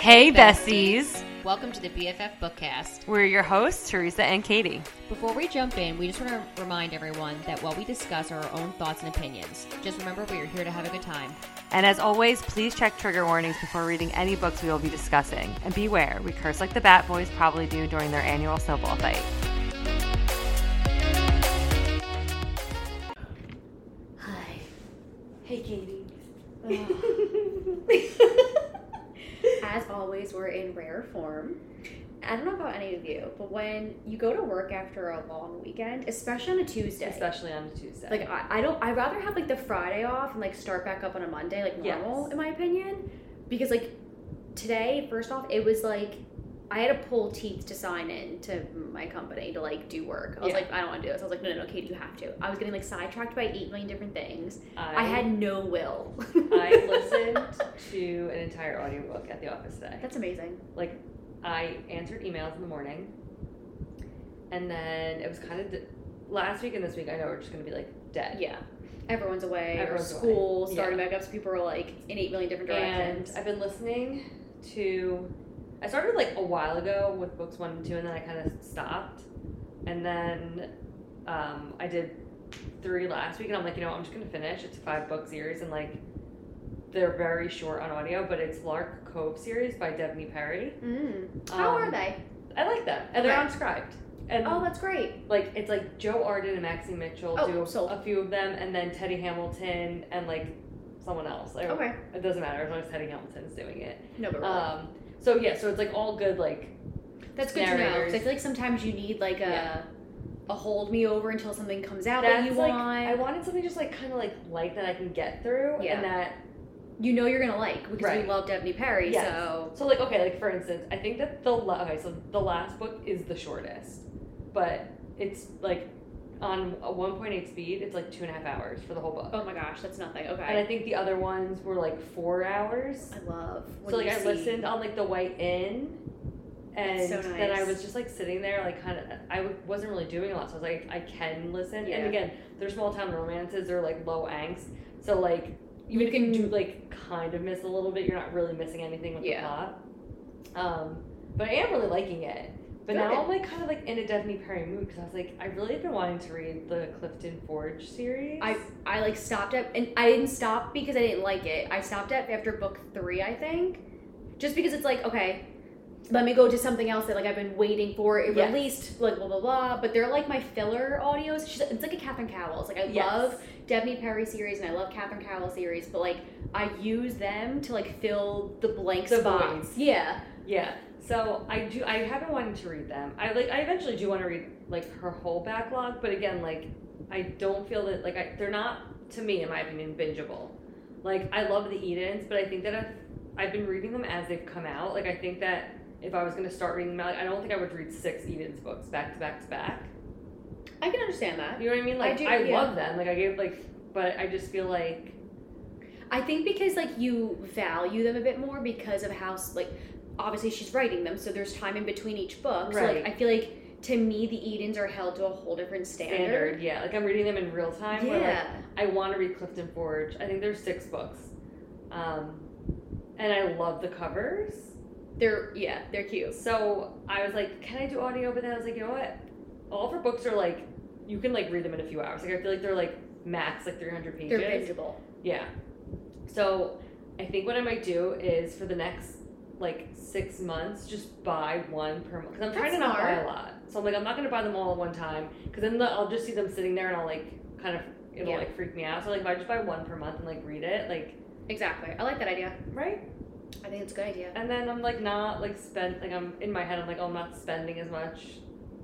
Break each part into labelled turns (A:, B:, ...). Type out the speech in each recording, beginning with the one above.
A: Hey, besties.
B: Welcome to the BFF Bookcast.
A: We're your hosts, Teresa and Katie.
B: Before we jump in, we just want to remind everyone that while we discuss our own thoughts and opinions, just remember we are here to have a good time.
A: And as always, please check trigger warnings before reading any books we will be discussing. And beware, we curse like the Bat Boys probably do during their annual snowball fight.
C: Hi.
D: Hey, Katie.
C: As always, we're in rare form. I don't know about any of you, but when you go to work after a long weekend, especially on a Tuesday,
D: Especially on a Tuesday.
C: like I, I don't, I'd rather have like the Friday off and like start back up on a Monday, like normal,
D: Yes.
C: in my opinion, because like today, first off, it was like I had to pull teeth to sign in to my company to like do work. I was
D: Yeah.
C: like, I don't want to do this. I was like, no, no, no, Katie, you have to. I was getting like sidetracked by eight million different things. I, had no will.
D: I listened to an entire audiobook at the office today.
C: That's amazing.
D: Like, I answered emails in the morning, and then it was kind of last week and this week. I know we're just gonna be like dead.
C: Yeah. Everyone's away.
D: Everyone's
C: or school
D: away.
C: starting
D: Yeah.
C: back up, so people are like in eight million different directions.
D: And
C: directions.
D: I've been listening to. I started like a while ago with books one and two, and then I kind of stopped. And then um, I did three last week, and I'm like, you know, I'm just gonna finish. It's a five book series, and like they're very short on audio, but it's Lark Cove series by Devney Perry.
C: Mm. How
D: Um,
C: are they?
D: I like them, and they're
C: Okay.
D: unscribed. And
C: Oh, that's great.
D: like it's like Joe Arden and Maxine Mitchell
C: Oh,
D: do
C: sold.
D: a few of them, and then Teddy Hamilton and like someone else.
C: Okay.
D: It doesn't matter as long as Teddy Hamilton's doing it.
C: No, but really.
D: Um, so yeah, so it's like all good like
C: that's good to know. 'cause
D: narrators.
C: I feel like sometimes you need like a
D: Yeah.
C: a hold me over until something comes out that you
D: like
C: want.
D: I wanted something just like kind of like light that I can get through,
C: Yeah.
D: and that
C: you know you're gonna like because
D: Right.
C: we love Devney Perry.
D: Yes.
C: So
D: so like okay like for instance I think that the okay so the last book is the shortest, but it's like on a 1.8 speed it's like two and a half hours for the whole book.
C: oh my gosh, that's nothing. Okay.
D: And I think the other ones were like four hours.
C: I love.
D: So like
C: you
D: I
C: see-
D: listened on like the way in, and
C: so
D: then I was just like sitting there, like kind of. I w- wasn't really doing a lot, so I was like, I can listen.
C: Yeah.
D: And again, they're small town romances. They're like low angst, so like even
C: You
D: if you
C: can-
D: do like kind of miss a little bit, you're not really missing anything with
C: Yeah.
D: the plot. Um, but I am really liking it. But now I'm like kind of like in a Devney Perry mood because I was like, I really have been wanting to read the Clifton Forge series.
C: I I like stopped at and I didn't stop because I didn't like it. I stopped at after book three, I think, just because it's like okay, let me go to something else that like I've been waiting for. It
D: Yes.
C: released like blah blah blah, but they're like my filler audios. She's, it's like a Catherine Cowles. It's like I
D: Yes.
C: love Devney Perry series and I love Catherine Cowles series, but like I use them to like fill the blank
D: The
C: spots.
D: voids.
C: Yeah,
D: Yeah. So I do. I have been wanting to read them. I like. I eventually do want to read like her whole backlog, but again, like I don't feel that like I, they're not to me, in my opinion, bingeable. Like I love the Edens, but I think that if I've been reading them as they've come out, like I think that if I was going to start reading them, like, I don't think I would read six Edens books back to back to back.
C: I can understand that.
D: You know what I mean? Like
C: do,
D: I,
C: yeah.
D: love them. Like I gave like, but I just feel like
C: I think because like you value them a bit more because of how like obviously she's writing them, so there's time in between each book. So
D: Right.
C: like I feel like to me the Edens are held to a whole different standard.
D: standard. Yeah. Like I'm reading them in real time. where, like,
C: Yeah.
D: I want to read Clifton Forge. I think there's six books. Um, and I love the covers.
C: They're yeah, they're cute.
D: So I was like, can I do audio? But then I was like, you know what? All of her books are like, you can like read them in a few hours. Like I feel like they're like max like 300 pages.
C: They're bingeable.
D: Yeah. So I think what I might do is for the next like six months, just buy one per month. Because I'm trying
C: That's
D: to not buy
C: smart.
D: a lot. So I'm like, I'm not to buy them all at one time. Because then the, I'll just see them sitting there and I'll like kind of, it'll
C: Yeah.
D: like freak me out. So like if I just buy one per month and like read it, like,
C: Exactly. I like that idea.
D: right?
C: I think it's a good idea.
D: And then I'm like not like spend, like I'm in my head, I'm like, oh, I'm not spending as much.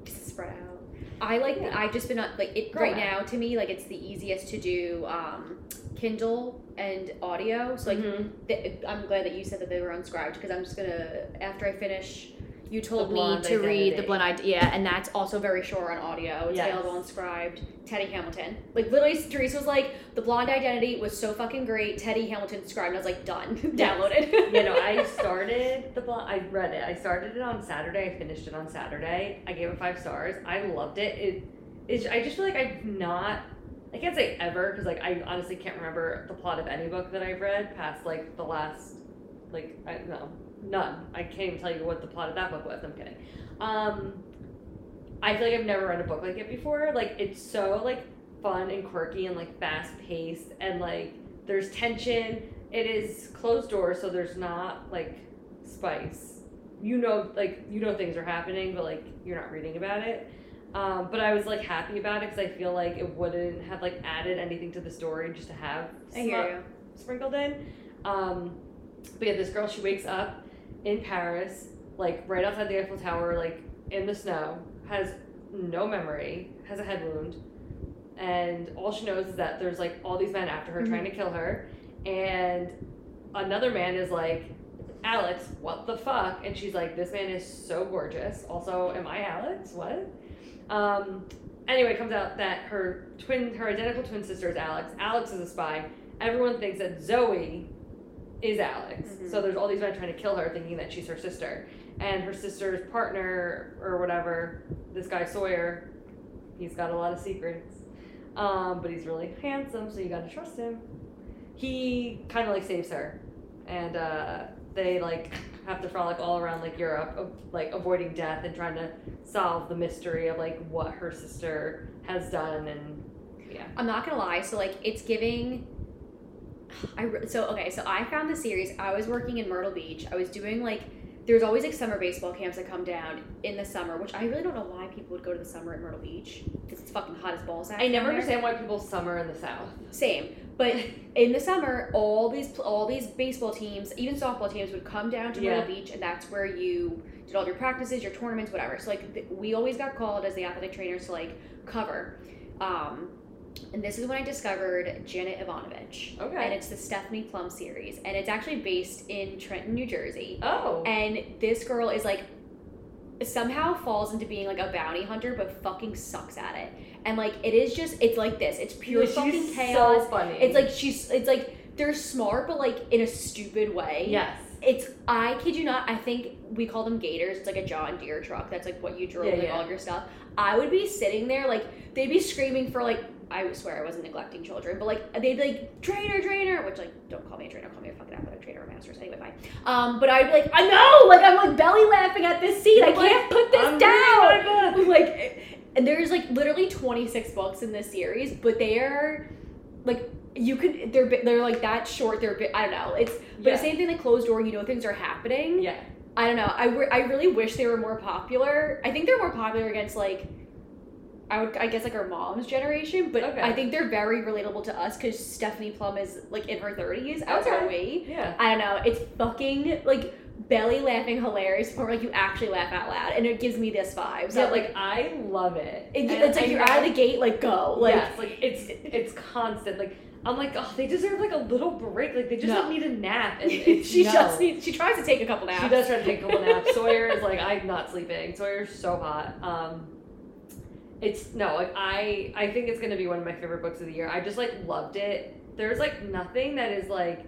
C: Just spread out. I like
D: Yeah.
C: I've just been like it right now to me like it's the easiest to do um Kindle and audio. So like
D: Mhm.
C: th- I'm glad that you said that they were unscribed because I'm just gonna after I finish. You told me to read the
D: Identity.
C: Blonde Idea, yeah, and that's also very short on audio. It's
D: Yes.
C: available unscribed. Teddy Hamilton, like literally, Teresa was like, "The Blonde Identity was so fucking great." Teddy Hamilton described, and I was like, "Done, downloaded."
D: you know, I started the Blonde. I read it. I started it on Saturday. I finished it on Saturday. I gave it five stars. I loved it. It, it's. I just feel like I've not. I can't say ever because like I honestly can't remember the plot of any book that I've read past like the last, like I know, none. I can't even tell you what the plot of that book was. I'm kidding. Um, I feel like I've never read a book like it before. Like it's so like fun and quirky and like fast paced and like there's tension. It is closed doors, so there's not like spice. You know, like you know things are happening, but like you're not reading about it. Um, but I was like happy about it because I feel like it wouldn't have like added anything to the story just to have
C: I hear you.
D: sprinkled in. Um, but yeah, this girl she wakes up in Paris, like right outside the Eiffel Tower, like in the snow, has no memory, has a head wound, and all she knows is that there's like all these men after her
C: Mhm.
D: trying to kill her, and another man is like. Alex, what the fuck? And she's like, this man is so gorgeous. Also, am I Alex? What? Um, anyway, it comes out that her twin, her identical twin sister is Alex. Alex is a spy. Everyone thinks that Zoe is Alex.
C: Mhm.
D: So there's all these men trying to kill her, thinking that she's her sister. And her sister's partner or whatever, this guy Sawyer, he's got a lot of secrets. Um, but he's really handsome, so you gotta trust him. He kind of like saves her, and uh, they like have to frolic all around like Europe, uh, like avoiding death and trying to solve the mystery of like what her sister has done and yeah.
C: I'm not gonna lie. So like, it's giving. I so okay. So I found the series. I was working in Myrtle Beach. I was doing like. There's always like summer baseball camps that come down in the summer, which I really don't know why people would go to the summer at Myrtle Beach because it's fucking hot as balls.
D: I never understand why people summer in the south.
C: Same, but in the summer, all these all these baseball teams, even softball teams, would come down to
D: Yeah.
C: Myrtle Beach, and that's where you did all your practices, your tournaments, whatever. So like, th- we always got called as the athletic trainers to like cover. Um, and this is when I discovered Janet Evanovich,
D: Okay.
C: and it's the Stephanie Plum series, and it's actually based in Trenton, New Jersey.
D: Oh.
C: And this girl is like somehow falls into being like a bounty hunter, but fucking sucks at it. And like it is just it's like this. It's pure
D: Yeah,
C: fucking chaos.
D: So funny.
C: It's like she's it's like they're smart, but like in a stupid way.
D: yes.
C: It's I kid you not. I think we call them gators. It's like a John Deere truck. That's like what you drove
D: Yeah,
C: like
D: yeah.
C: all of your stuff. I would be sitting there like they'd be screaming for like I swear I wasn't neglecting children, but like they'd be like trainer, trainer, which like don't call me a trainer, call me a fucking athletic trainer or masters. Anyway, fine. Um, but I'd be like I know, like I'm like belly laughing at this seat. I can't put this
D: I'm
C: down.
D: book.
C: like and there's like literally 26 books in this series but they are like you could they're they're like that short they're i don't know it's but
D: Yeah.
C: the same thing like closed door you know things are happening
D: Yeah.
C: i don't know I I really wish they were more popular i think they're more popular against like I would, I guess, like our mom's generation, but
D: Okay.
C: I think they're very relatable to us because Stephanie Plum is like in her thirties,
D: Okay.
C: are we.
D: Yeah.
C: I don't know. It's fucking like belly laughing hilarious, or like you actually laugh out loud, and it gives me this vibe. So
D: Yeah,
C: like
D: like I love it.
C: it, it's like
D: I
C: you're
D: know-
C: out of the gate, like go, like
D: yes, like it's it's constant. Like I'm like, oh, they deserve like a little break. Like they just
C: No.
D: need a nap. And
C: she
D: no.
C: just needs. She tries to take a couple naps.
D: She does try to take a couple naps. Sawyer is like, I'm not sleeping. Sawyer's so hot. Um, it's no, like I, I think it's gonna be one of my favorite books of the year. I just like loved it. There's like nothing that is like,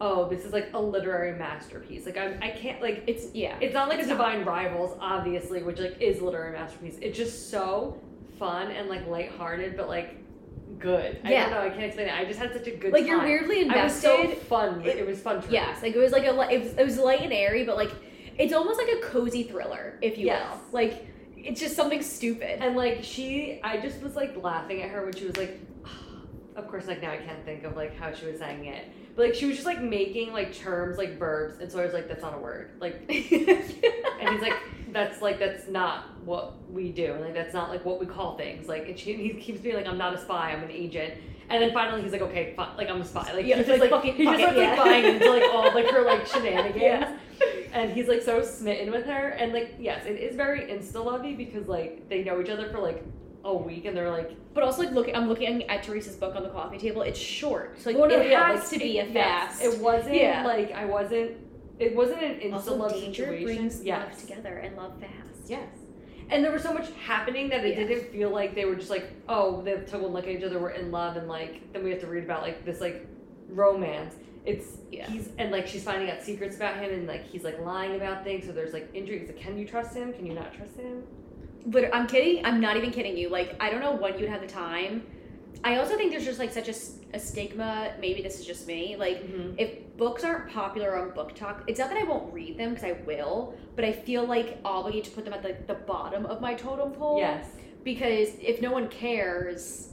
D: oh, this is like a literary masterpiece. Like I'm, I can't like.
C: It's yeah.
D: It's not like
C: It's
D: a
C: not.
D: Divine Rivals, obviously, which like is a literary masterpiece. It's just so fun and like lighthearted, but like good.
C: Yeah.
D: I don't know. I can't explain it. I just had such a good
C: like
D: time.
C: you're weirdly invested.
D: I was so fun. It,
C: It-
D: was fun. To read.
C: yes, like it was like a it was, it was light and airy, but like it's almost like a cozy thriller, if you
D: Yes.
C: will. Like it's just something stupid.
D: And like she, I just was like laughing at her when she was like, of course, like now I can't think of like how she was saying it, but like she was just like making like terms like verbs, and so I was like, that's not a word. Like, and he's like, that's like that's not what we do, and like that's not like what we call things. Like, and she, he keeps being like, I'm not a spy, I'm an agent. And then finally he's like, okay, fine, like I'm a spy. Like
C: Yeah,
D: he's just
C: like,
D: like,
C: fucking
D: he just
C: it,
D: like
C: yeah.
D: buying into like all like her like shenanigans.
C: Yeah.
D: And he's like so smitten with her, and like yes, it is very insta lovey because like they know each other for like a week, and they're like
C: but also like looking, I'm looking at Teresa's book on the coffee table. It's short, so like
D: Well, no,
C: it
D: yeah,
C: has
D: like,
C: to be a
D: it-
C: fast.
D: Yes, it wasn't
C: Yeah.
D: like I wasn't. It wasn't an insta love
C: danger
D: situation.
C: brings
D: yes.
C: love together and love fast.
D: Yes. And there was so much happening that it
C: Yeah.
D: didn't feel like they were just like, oh, they took one look at each other, we're in love, and like then we have to read about like this like romance. It's
C: Yeah.
D: he's and like she's finding out secrets about him, and like he's like lying about things. So there's like intrigue. It's like, can you trust him? Can you not trust him?
C: But I'm kidding. I'm not even kidding you. Like I don't know when you'd have the time. I also think there's just like such a stigma. Maybe this is just me. Like,
D: Mhm.
C: if books aren't popular on BookTok, it's not that I won't read them because I will, but I feel like obligated to put them at the, the bottom of my totem pole.
D: Yes.
C: Because if no one cares.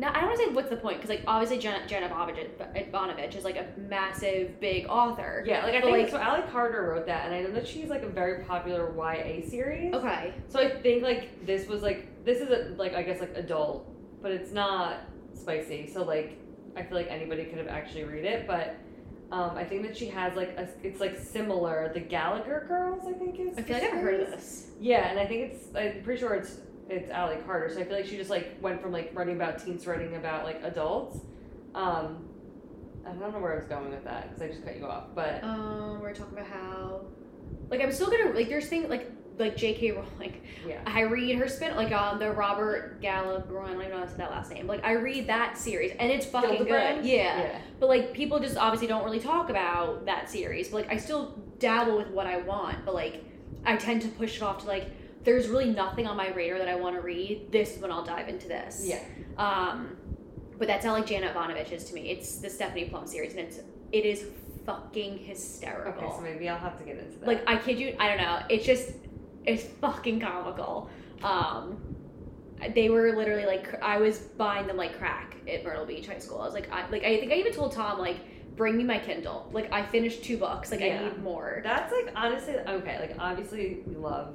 C: Now, I don't want to say what's the point, because, like, obviously Jenna, Jenna Bonovich, Bonovich is, like, a massive, big author.
D: Yeah, like I think
C: like-
D: so. Ally Carter wrote that, and I know that she's like a very popular YA series.
C: Okay.
D: So I think like this was like this is a, like I guess like adult, but it's not spicy. So like I feel like anybody could have actually read it, but um, I think that she has like a, it's like similar. The Gallagher Girls, I think is.
C: I feel like I've heard of this.
D: Yeah, and I think it's I'm pretty sure it's it's Ally Carter. So I feel like she just like went from like writing about teens to writing about like adults. Um, I don't know where I was going with that because I just cut you off, but
C: Um, we're talking about how, like, I'm still gonna like. There's things like like J.K. Rowling.
D: yeah.
C: I read her spin like um the Robert Galbraith. I don't even know how to say that last name. Like I read that series and it's fucking good. Yeah.
D: Yeah.
C: But like people just obviously don't really talk about that series. But like I still dabble with what I want. But like I tend to push it off to like there's really nothing on my radar that I want to read. This is when I'll dive into this.
D: Yeah.
C: Um, but that's how like Janet Evanovich is to me. It's the Stephanie Plum series, and it's it is fucking hysterical.
D: Okay, so maybe I'll have to get into that.
C: like I kid you, I don't know. It's just it's fucking comical. Um, they were literally like I was buying them like crack at Myrtle Beach High School. I was like, I like I think I even told Tom like bring me my Kindle. Like I finished two books. Like
D: Yeah.
C: I need more.
D: That's like honestly okay. Like obviously we love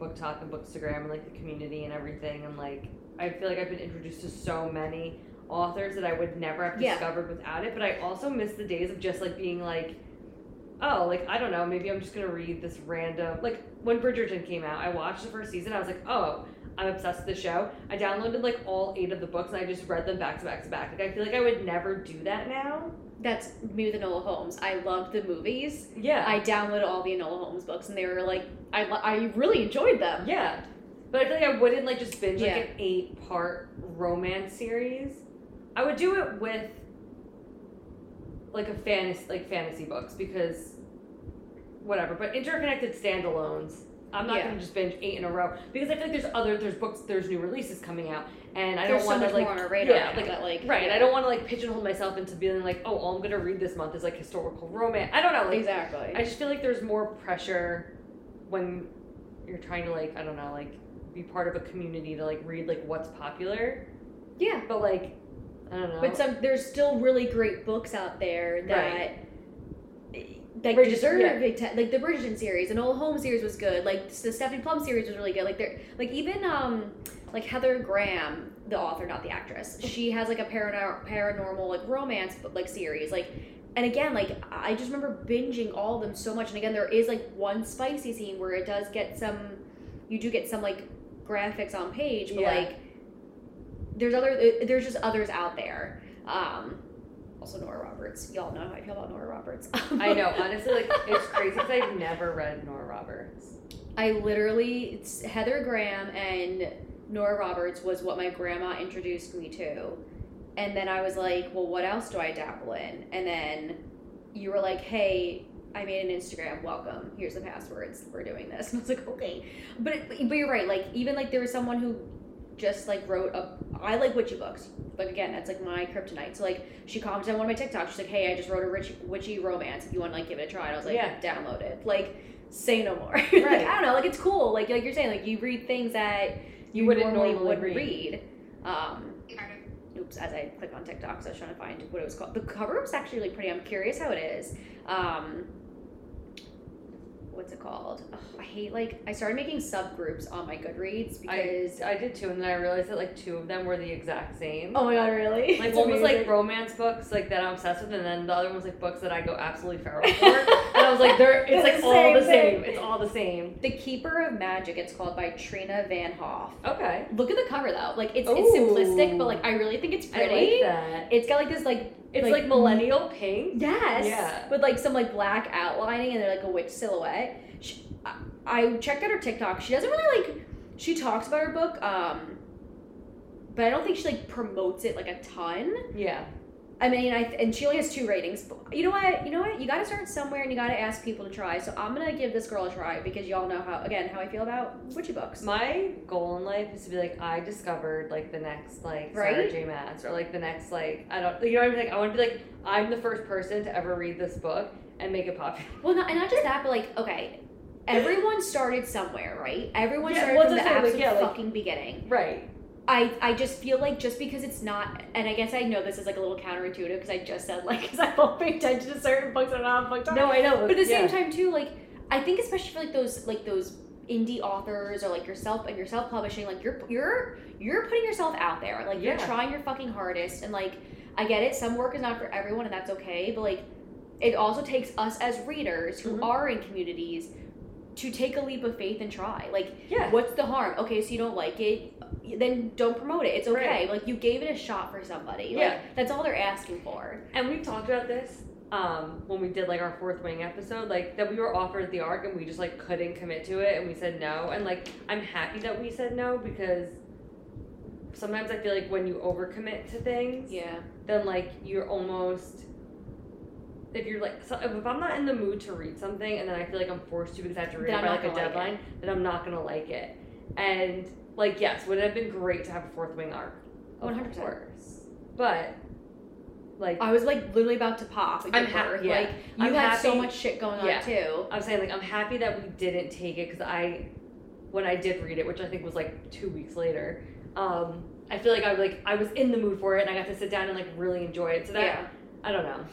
D: BookTok and bookstagram and like the community and everything. And like I feel like I've been introduced to so many authors that I would never have
C: Yeah.
D: discovered without it. But I also miss the days of just like being like, oh, like I don't know, maybe I'm just gonna read this random. Like when Bridgerton came out, I watched the first season. I was like, oh. I'm obsessed with the show. I downloaded like all eight of the books and I just read them back to back to back. Like I feel like I would never do that now.
C: That's me with Enola Holmes. I loved the movies.
D: Yeah.
C: I downloaded all the Enola Holmes books, and they were like I I really enjoyed them.
D: Yeah. But I feel like I wouldn't like just binge
C: Yeah.
D: like an eight part romance series. I would do it with like a fantasy like fantasy books because whatever. But interconnected standalones, I'm not
C: Yeah.
D: gonna just binge eight in a row because I feel like there's other there's books there's new releases coming out and I
C: There's
D: don't want to like
C: more on our radar
D: yeah like
C: that, like,
D: right.
C: yeah.
D: I don't want to like pigeonhole myself into being like oh all I'm gonna read this month is like historical romance. I don't know like
C: exactly.
D: I just feel like there's more pressure when you're trying to like I don't know like be part of a community to like read like what's popular.
C: yeah.
D: But like I don't know.
C: But some there's still really great books out there that
D: Right.
C: That
D: Bridgerton,
C: deserve
D: yeah.
C: like the Bridgerton series, the Enola Holmes series was good. Like the Stephanie Plum series was really good. Like there, like even um like Heather Graham, the author, not the actress. She has like a paranor- paranormal like romance like series. Like and again, like I just remember binging all of them so much. And again, there is like one spicy scene where it does get some, you do get some like graphics on page, but
D: Yeah.
C: like there's other there's just others out there. Um, also Nora Roberts. Y'all know how I feel about Nora Roberts.
D: I know honestly like it's crazy because I've never read Nora Roberts.
C: I literally it's Heather Graham and Nora Roberts was what my grandma introduced me to. And then I was like, well, what else do I dabble in? And then you were like, hey, I made an Instagram. Welcome. Here's the passwords. We're doing this. And I was like, okay. But but you're right. Like even like there was someone who just like wrote a. I like witchy books. Like again, that's like my kryptonite. So like she commented on one of my TikToks. She's like, hey, I just wrote a rich, witchy romance. If you want to like give it a try. And I was like,
D: Yeah.
C: download it. Like say no more. like, I don't know. Like it's cool. Like like you're saying. Like you read things that you,
D: You wouldn't
C: normally,
D: normally
C: would
D: read.
C: read. Um, oops, as I click on TikTok, 'cause I was trying to find what it was called. The cover was actually really pretty. I'm curious how it is. Um, what's it called? Ugh, I hate like I started making subgroups on my Goodreads because
D: I did too, and then I realized that like two of them were the exact same.
C: oh my god, really?
D: Like
C: It's
D: one was like romance books like that I'm obsessed with, and then the other one was like books that I go absolutely feral for. and I was like, they're it's like
C: The
D: all the
C: same.
D: It's all the same.
C: The Keeper of Magic. It's called by Trina Van Hoff.
D: Okay.
C: Look at the cover though. Like it's it's simplistic, but like I really think it's pretty.
D: I like that.
C: It's got like this like
D: It's
C: like-
D: like, millennial pink.
C: Yes.
D: Yeah.
C: With like some like black outlining and they're like a witch silhouette. She, I, I checked out her TikTok. She doesn't really like. She talks about her book, um, but I don't think she like promotes it like a ton.
D: Yeah.
C: I mean, I and she only has two ratings. But you know what? You know what? You got to start somewhere, and you got to ask people to try. So I'm gonna give this girl a try because y'all know how again how I feel about witchy books.
D: My goal in life is to be like I discovered like the next like
C: Right?
D: Sarah J. Maas or like the next like I don't you know what I mean like I want to be like I'm the first person to ever read this book and make it popular.
C: Well, not, and not just that, but like, okay, everyone started somewhere, right? Everyone
D: Yeah,
C: started
D: well,
C: from the
D: that's what I'm saying,
C: absolute
D: like, yeah, like-
C: fucking beginning.
D: Right.
C: I, I just feel like just because it's not, and I guess I know this is like a little counterintuitive because I just said like because I don't pay attention to certain books and I'm like
D: No, I know.
C: but at the
D: yeah.
C: same time too, like I think especially for like those like those indie authors or like yourself and your self publishing, like you're you're you're putting yourself out there, like you're trying your fucking hardest, and like I get it, some work is not for everyone, and that's okay, but like it also takes us as readers who
D: Mhm.
C: are in communities to take a leap of faith and try. Like,
D: Yeah.
C: what's the harm? Okay, so you don't like it, then don't promote it. It's okay.
D: Right.
C: Like you gave it a shot for somebody.
D: Yeah.
C: Like that's all they're asking for.
D: And we've talked about this um, when we did like our fourth wing episode, like that we were offered the arc and we just like couldn't commit to it and we said no. And like I'm happy that we said no because sometimes I feel like when you overcommit to things,
C: Yeah.
D: then like you're almost if you're like so if I'm not in the mood to read something and then I feel like I'm forced to because I have to read it by like a
C: gonna like
D: deadline, then I'm not gonna like it. And like yes, would it have been great to have a fourth wing arc? Of
C: 100%.
D: course. But like
C: I was like literally about to pop. Like,
D: I'm
C: give
D: ha-
C: birth.
D: yeah.
C: Like you
D: I'm
C: had so much shit going
D: Yeah.
C: on too.
D: I'm saying like I'm happy that we didn't take it because I, when I did read it, which I think was like two weeks later, um, I feel like I like I was in the mood for it and I got to sit down and like really enjoy it. So that
C: yeah.
D: I don't know.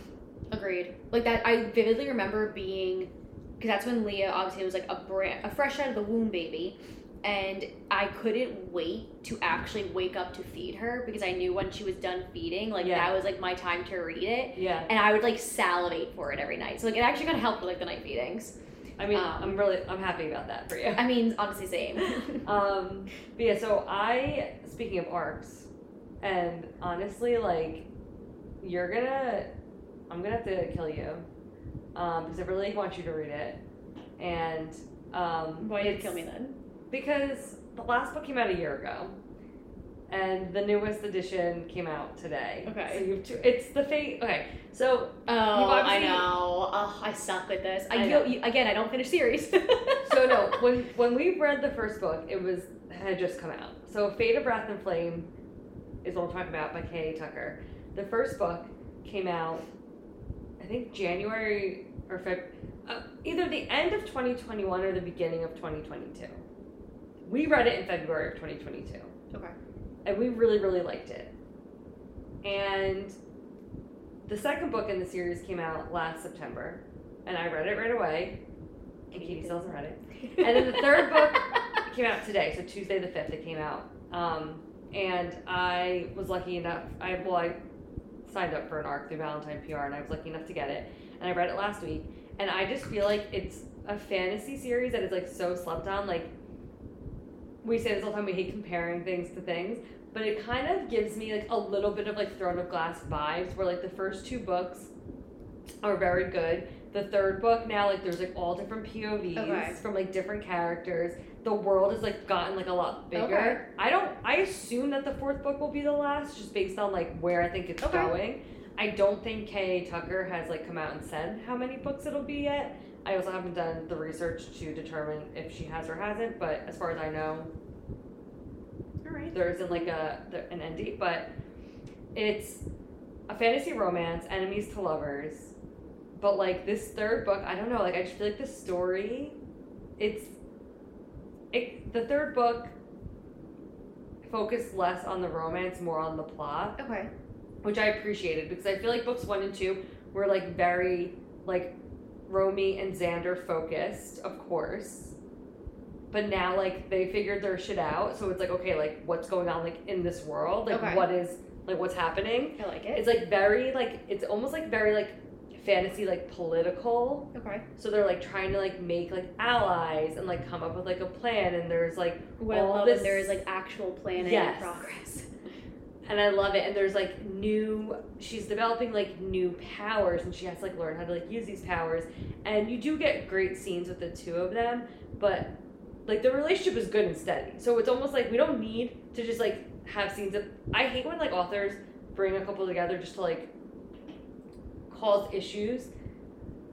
C: Agreed. Like that, I vividly remember being, because that's when Leah obviously was like a brand, a fresh out of the womb baby, and I couldn't wait to actually wake up to feed her because I knew when she was done feeding, like
D: Yeah.
C: that was like my time to read it,
D: Yeah,
C: and I would like salivate for it every night. So like it actually kind of helped with like the night feedings.
D: I mean
C: Um,
D: I'm really I'm happy about that for you.
C: I mean, honestly, same.
D: Um, but yeah, so I speaking of arcs, and honestly, like you're gonna, I'm gonna have to kill you, um, because I really want you to read it, and um,
C: Why did kill me then?
D: Because the last book came out a year ago, and the newest edition came out today.
C: Okay.
D: So you've two, it's the fate. Okay, so
C: Oh, I know. Oh, I suck with this. I,
D: I know.
C: you, again, I don't finish series.
D: so no, when when we read the first book, it was had just come out. So Fate of Wrath and Flame is what I'm talking about by K.A. Tucker. The first book came out, I think January or Feb, uh, either the end of 2021 or the beginning of 2022. We read it in February of 2022.
C: Okay.
D: and we really really liked it and the second book in the series came out last september and i read it right away and katie still hasn't read it and then the third book came out today so tuesday the 5th it came out um, and i was lucky enough i well i signed up for an arc through valentine pr and i was lucky enough to get it and i read it last week and i just feel like it's a fantasy series that is like so slept on like we say this all the time we hate comparing things to things but it kind of gives me like a little bit of like throne of glass vibes where like the first two books are very good the third book now like there's like all different povs
C: Okay.
D: from like different characters the world has like gotten like a lot bigger
C: Okay.
D: i don't i assume that the fourth book will be the last just based on like where i think it's
C: Okay.
D: going i don't think K.A. tucker has like come out and said how many books it'll be yet i also haven't done the research to determine if she has or hasn't but as far as i know
C: All right.
D: there isn't like a the- an ending, but it's a fantasy romance, enemies to lovers. But like this third book, I don't know. Like I just feel like the story, it's it. The third book focused less on the romance, more on the plot,
C: Okay.
D: which I appreciated because I feel like books one and two were like very like Romy and Zander focused, of course. But now like they figured their shit out, so it's like okay, like what's going on like in this world? Like
C: Okay.
D: what is like what's happening?
C: I like it.
D: It's like very like it's almost like very like fantasy like political.
C: okay.
D: So they're like trying to like make like allies and like come up with like a plan and there's like
C: What I
D: all this
C: there is like actual planning
D: Yes.
C: progress.
D: and I love it. And there's like new, she's developing like new powers, and she has to like learn how to like use these powers. And you do get great scenes with the two of them, but like the relationship is good and steady. So it's almost like we don't need to just like have scenes of. I hate when like authors bring a couple together just to like cause issues.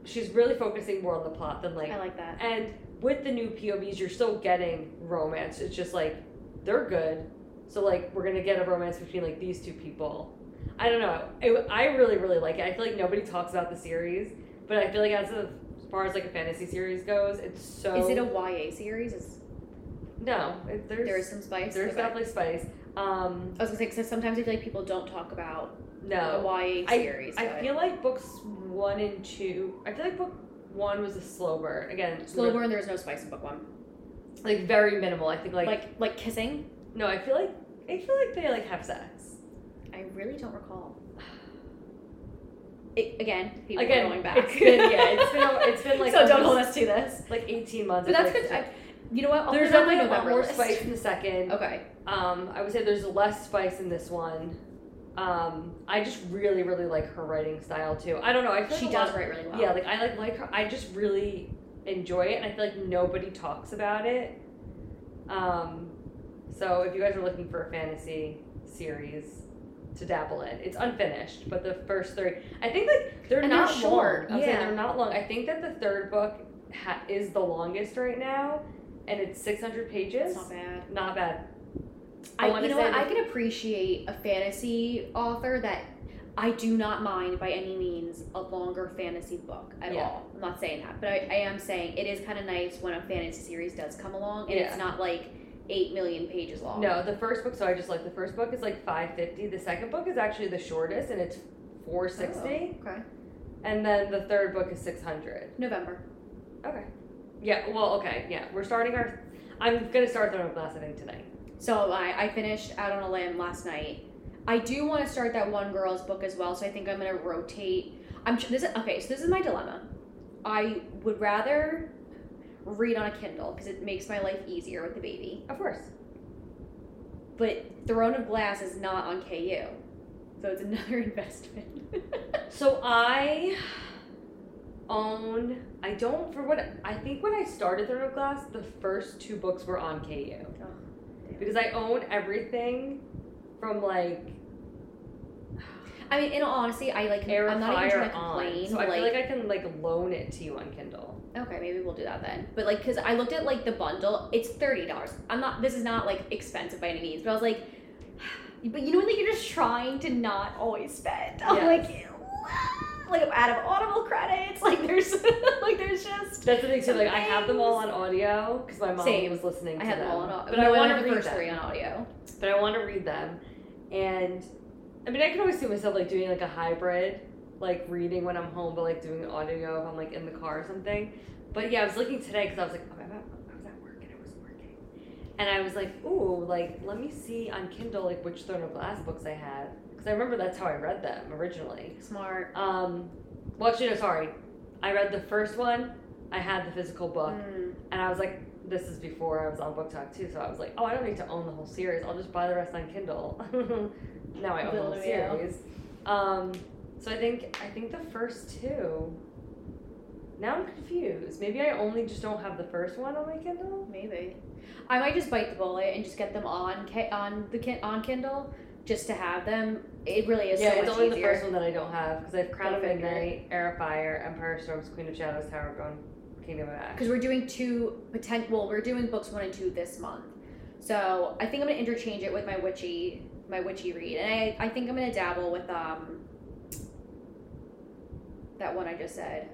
D: She's really focusing more on the plot than like
C: I like that.
D: and with the new POVs, you're still getting romance. It's just like they're good. So like we're gonna get a romance between like these two people. I don't know. It, I really really like it. I feel like nobody talks about the series, but I feel like as, of, as far as like a fantasy series goes, it's so.
C: Is it a YA series? Is,
D: no? It, there's
C: there is some spice.
D: there's
C: Okay.
D: definitely spice. Um,
C: I was gonna say because sometimes I feel like people don't talk about
D: no,
C: the YA
D: I-
C: series.
D: I
C: but-
D: feel like books one and two. I feel like book one was a slow burn. Again,
C: slow burn. There was no spice in book one.
D: like very minimal. I think like,
C: Like like kissing.
D: no. I feel like I feel like they like have sex.
C: I really don't recall. It, again, people
D: Again,
C: are going back.
D: it's been yeah, it's been it's been like
C: so don't hold us to this.
D: like eighteen months.
C: But that's
D: like,
C: good. I, you know what? I'll
D: there's definitely a lot more
C: list.
D: spice in the second.
C: Okay.
D: Um, I would say there's less spice in this one. Um, I just really really like her writing style too. I don't know. I feel
C: She
D: like
C: does
D: lot-
C: write really well.
D: Yeah, like I like like her. I just really enjoy it, and I feel like nobody talks about it. Um, so if you guys are looking for a fantasy series to dabble in, it's unfinished, but the first three, I think like they're
C: And they're
D: not
C: short,
D: Long. I'm saying
C: yeah.
D: they're not long. I think that the third book ha- is the longest right now, and it's 600 pages.
C: Not bad.
D: Not bad.
C: I,
D: wanna
C: you know what? I can appreciate a fantasy author that I do not mind by any means a longer fantasy book at
D: Yeah.
C: all. I'm not saying that, but I, I am saying it is kind of nice when a fantasy series does come along and
D: Yeah.
C: it's not like eight million pages long.
D: No, the first book. So I just like the first book is like 550. The second book is actually the shortest, and it's 460.
C: Oh, okay.
D: And then the third book is 600.
C: November.
D: Okay. Yeah, well, okay, yeah. We're starting our. I'm going to start Throne of Glass, I think, tonight.
C: So I, I finished Out on a Limb last night. I do want to start that one girl's book as well, so I think I'm gonna rotate. I'm this is okay. So this is my dilemma. I would rather read on a Kindle because it makes my life easier with the baby.
D: Of course.
C: But Throne of Glass is not on KU, so it's another investment.
D: So I own. I don't, for what. I think when I started Throne of Glass, the first two books were on KU. Oh, because I own everything from like
C: I mean, in all honesty, I like.
D: Air
C: I'm not even trying to
D: on.
C: complain.
D: So I feel like I can like loan it to you on Kindle.
C: Okay, maybe we'll do that then. But like, cause I looked at like the bundle, it's thirty dollars. I'm not. This is not like expensive by any means, but I was like, but you know like you're just trying to not always spend. I'm
D: Yes.
C: like, like out of Audible credits. Like there's, like there's just.
D: That's the thing too. Like I have them all on audio because my mom
C: Same.
D: was listening.
C: I
D: to
C: have them all on audio.
D: but I want to
C: the
D: read
C: first
D: them.
C: three on audio.
D: but I want to read them. And I mean, I can always see myself like doing like a hybrid, like reading when I'm home, but like doing audio if I'm like in the car or something. But yeah, I was looking today because I was like, oh, I was at work and it wasn't working. And I was like, ooh, like let me see on Kindle like which Throne of Glass books I had because I remember that's how I read them originally.
C: Smart.
D: Um, well, actually, no, sorry. I read the first one. I had the physical book.
C: Mm.
D: And I was like, this is before I was on BookTok too, so I was like, oh, I don't need to own the whole series. I'll just buy the rest on Kindle. now I own the whole series. Um, so I think I think the first two. Now I'm confused. Maybe I only just don't have the first one on my Kindle.
C: Maybe. I might just bite the bullet and just get them on on the on Kindle just to have them. It really is
D: yeah,
C: so
D: it's only
C: easier.
D: the first one that I don't have because I have Crown of. Midnight, Heir of Fire, Empire of Storms, Queen of Shadows, Tower of Dawn, Kingdom of Ash.
C: because we're doing two potent. Well, we're doing books one and two this month, so I think I'm gonna interchange it with my witchy my witchy read, and I I think I'm gonna dabble with um that one I just said,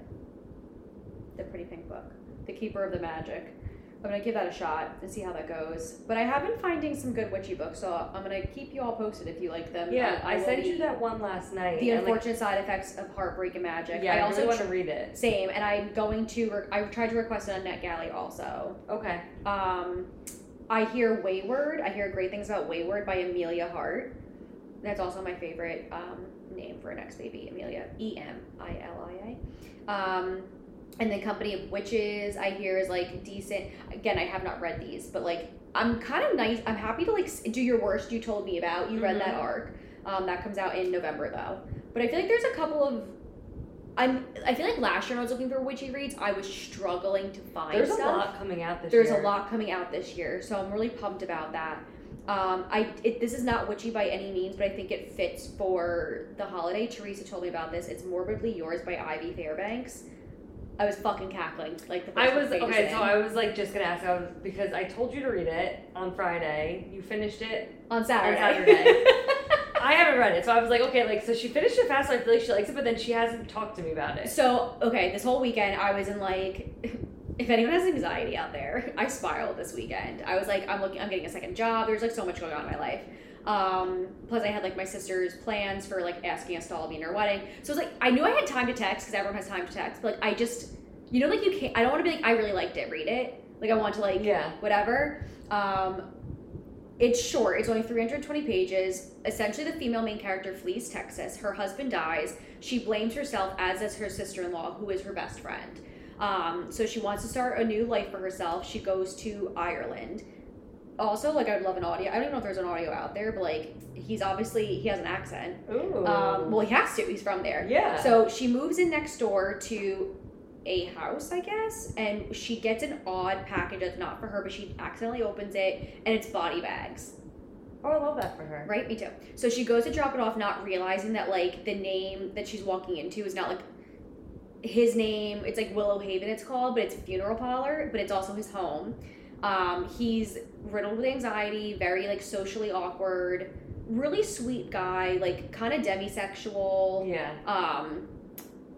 C: the pretty pink book, the Keeper of the Magic. I'm gonna give that a shot and see how that goes. But I have been finding some good witchy books, so I'm gonna keep you all posted if you like them.
D: Yeah, I
C: will
D: sent you that one last night.
C: The
D: and, like,
C: unfortunate side effects of heartbreak and magic.
D: yeah, I,
C: I also
D: really want to read it.
C: same, and I'm going to. Re- I tried to request it on NetGalley also.
D: Okay.
C: Um, I hear Weyward. I hear great things about Weyward by Emilia Hart. That's also my favorite um, name for an ex baby, Emilia. E M I L I A. Um, and the Company of Witches. I hear is like decent. Again, I have not read these, but like I'm kind of nice. I'm happy to like do your worst. You told me about. You read that
D: Mhm.
C: arc. Um, that comes out in November though. But I feel like there's a couple of. I'm. I feel like last year when I was looking for witchy reads, I was struggling to find
D: There's a lot coming out this
C: there's
D: year.
C: a lot coming out this year, so I'm really pumped about that. Um, I it, this is not witchy by any means, but I think it fits for the holiday. Teresa told me about this. It's Morbidly Yours by Ivy Fairbanks. I was fucking cackling like the first
D: I was okay, so I was like just gonna ask. I was because I told you to read it on Friday. You finished it.
C: on Saturday.
D: Saturday. I haven't read it, so I was like, okay, like so she finished it fast. So I feel like she likes it, but then she hasn't talked to me about it.
C: So okay, this whole weekend I was in like, if anyone has anxiety out there, I spiraled this weekend. I was like, I'm looking, I'm getting a second job. There's like so much going on in my life. Um, plus I had like my sister's plans for like asking us to all be in her wedding. So it was like I knew I had time to text because everyone has time to text. But like I just, you know, like you can't. I don't want to be like I really liked it. Read it. Like I want to like
D: Yeah.
C: whatever. Um, it's short. It's only 320 pages. Essentially, the female main character flees Texas. Her husband dies. She blames herself, as does her sister in law, who is her best friend. Um, so she wants to start a new life for herself. She goes to Ireland. Also, like, I'd love an audio. I don't even know if there's an audio out there, but like, he's obviously he has an accent.
D: Ooh.
C: Um, well, he has to. He's from there.
D: yeah.
C: So she moves in next door to a house, I guess, and she gets an odd package that's not for her, but she accidentally opens it and it's body bags.
D: oh, I love that for her.
C: Right? Me too. So she goes to drop it off, not realizing that like the name that she's walking into is not like his name. It's like Willow Haven, it's called, but it's a funeral parlor, but it's also his home. Um, he's riddled with anxiety, very like socially awkward, really sweet guy, like kind of demisexual
D: Yeah.
C: um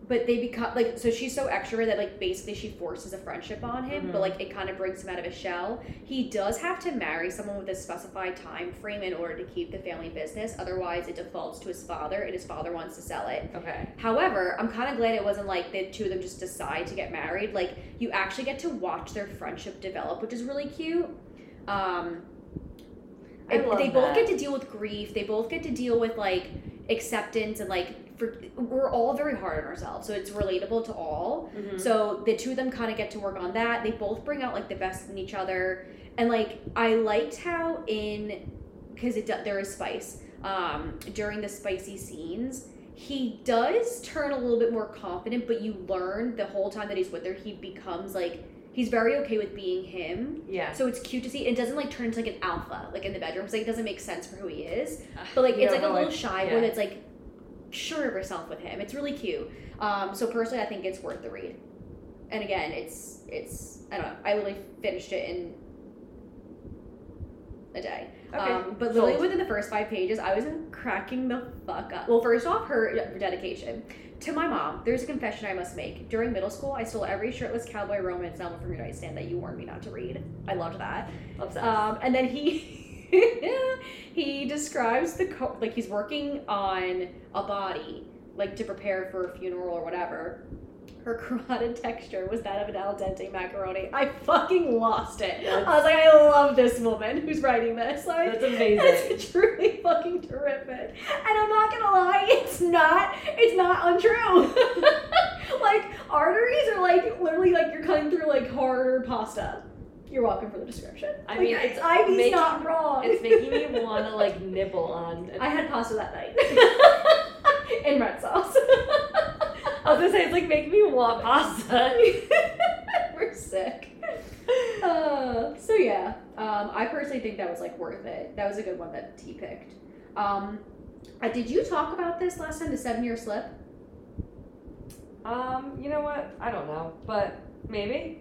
C: but they become like so she's so extrovert that like basically she forces a friendship on him but
D: Mhm.
C: like it kind of brings him out of his shell. He does have to marry someone with a specified time frame in order to keep the family business otherwise it defaults to his father and his father wants to sell it.
D: Okay.
C: however i'm kind of glad it wasn't like the two of them just decide to get married. Like you actually get to watch their friendship develop which is really cute. Um
D: I
C: it-
D: love
C: they both get to deal with grief. They both get to deal with like acceptance and like for we're all very hard on ourselves so it's relatable to all
D: Mhm.
C: so the two of them kind of get to work on that they both bring out like the best in each other and like i liked how in because it there is spice um during the spicy scenes he does turn a little bit more confident but you learn the whole time that he's with her he becomes like he's very okay with being him
D: yeah.
C: so it's cute to see. It doesn't like turn into like an alpha, like in the bedroom. It's like it doesn't make sense for who he is. But like
D: You
C: it's like a little shy boy
D: yeah.
C: that's like sure of herself with him. It's really cute. Um, so personally, I think it's worth the read. And again, it's it's I don't know. I literally finished it in a day.
D: Okay.
C: Um, but literally within the first five pages, I was cracking the fuck up. Well, first off, her dedication. To my mom, there's a confession I must make. During middle school, I stole every shirtless cowboy romance novel from your nightstand that you warned me not to read. I loved that.
D: Obsessed.
C: Um, and then he he describes the co- like he's working on a body like to prepare for a funeral or whatever. Her carotid texture was that of an al dente macaroni. I fucking lost it. I was like, I love this woman who's writing this. Like,
D: That's amazing.
C: It's truly fucking terrific. And I'm not gonna lie, it's not. It's not untrue. like arteries are like literally like you're cutting through like hard pasta. You're welcome for the description.
D: I
C: Like,
D: mean, it's
C: Ivy's
D: making-
C: not wrong.
D: It's making me want to like nibble on.
C: I had pasta that night in red sauce.
D: I was gonna say it's like making me want pasta.
C: We're sick. Uh, so yeah, um, I personally think that was like worth it. That was a good one that T picked. Um, uh, did you talk about this last time? The seven year slip.
D: Um, you know what? I don't know, but maybe.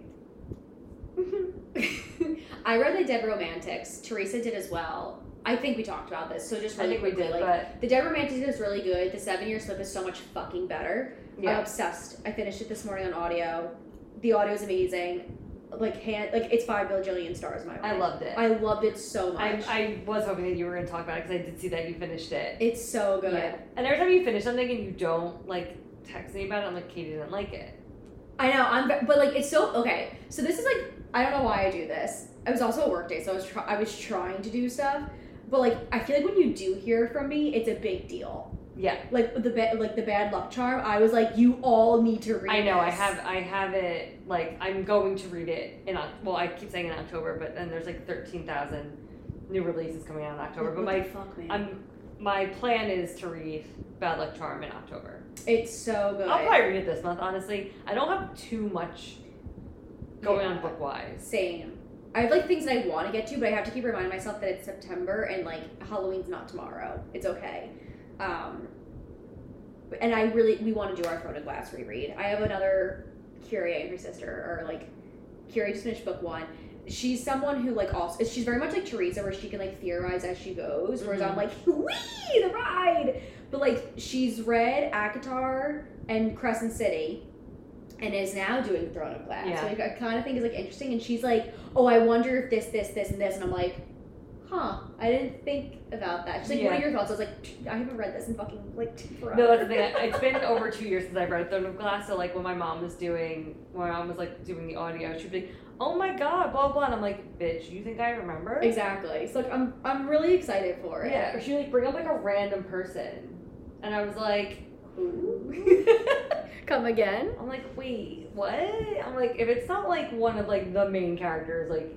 C: I read the Dead Romantics. Teresa did as well. I think we talked about this. So just
D: I
C: really
D: think we
C: quickly,
D: did,
C: like
D: but
C: the Dead Romantics is really good. The Seven Year Slip is so much fucking better. I'm
D: yeah.
C: obsessed. I finished it this morning on audio. The audio is amazing. Like hand, like it's five bajillion stars my
D: I loved it.
C: I loved it so
D: I,
C: much.
D: I was hoping that you were gonna talk about it because I did see that you finished it.
C: it's so good.
D: Yeah. And every time you finish something and you don't like text me about it, I'm like, Katie didn't like it.
C: I know. I'm, but like it's so okay. So this is like I don't know why I do this. I was also a work day, so I was try- I was trying to do stuff. But like I feel like when you do hear from me, it's a big deal.
D: Yeah.
C: Like the ba- like the bad luck charm. I was like, you all need to read.
D: I know. I have. I have it. Like I'm going to read it in. Well, I keep saying in October, but then there's like thirteen thousand new releases coming out in October. But
C: What
D: my
C: fuck, man?
D: I'm my plan is to read Bad Luck Charm in October.
C: It's so good.
D: I'll probably read it this month. Honestly, I don't have too much going on
C: Yeah.
D: book wise.
C: Same. I have like things that I want to get to, but I have to keep reminding myself that it's September and like Halloween's not tomorrow. It's okay. Um, and I really we want to do our Throne of Glass reread. I have another Curie and her sister, or like Curie just finished book one. She's someone who like also she's very much like Teresa, where she can like theorize as she goes. Whereas I'm
D: Mhm.
C: like, wee the ride. But like she's read ACOTAR and Crescent City, and is now doing Throne of Glass.
D: Yeah.
C: So like, I kind of think is like interesting. And she's like, oh, I wonder if this, this, this, and this. And I'm like, huh, I didn't think about that. She's like, what are your thoughts? I was like, I haven't read this in fucking like forever.
D: No, that's the thing. It's been over two years since I've read Throne of Glass. So like when my mom was doing, when my mom was like doing the audio, she'd be like, "Oh my god, blah blah." And I'm like, "Bitch, you think I remember?"
C: Exactly. So like, I'm I'm really excited for it.
D: Yeah. Or she like bring up like a random person, and I was like.
C: Come again?
D: I'm like, wait, what? I'm like, if it's not like one of like the main characters, like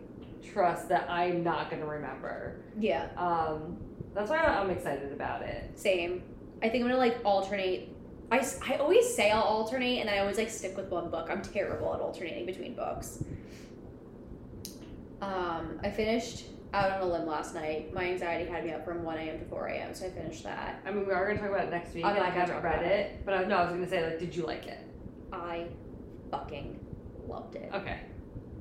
D: trust that I'm not gonna remember.
C: Yeah.
D: Um, that's why I'm excited about it.
C: Same. I think I'm gonna like alternate. I, I always say I'll alternate, and I always like stick with one book. I'm terrible at alternating between books. Um, I finished Out on a Limb last night. My anxiety had me up from 1 a.m. to 4 a.m., so I finished that.
D: I mean, we are gonna talk about it next week.
C: I'm
D: and
C: not
D: I haven't read
C: about
D: it, but I, no, I was gonna say like, did you like it?
C: I fucking loved it.
D: Okay.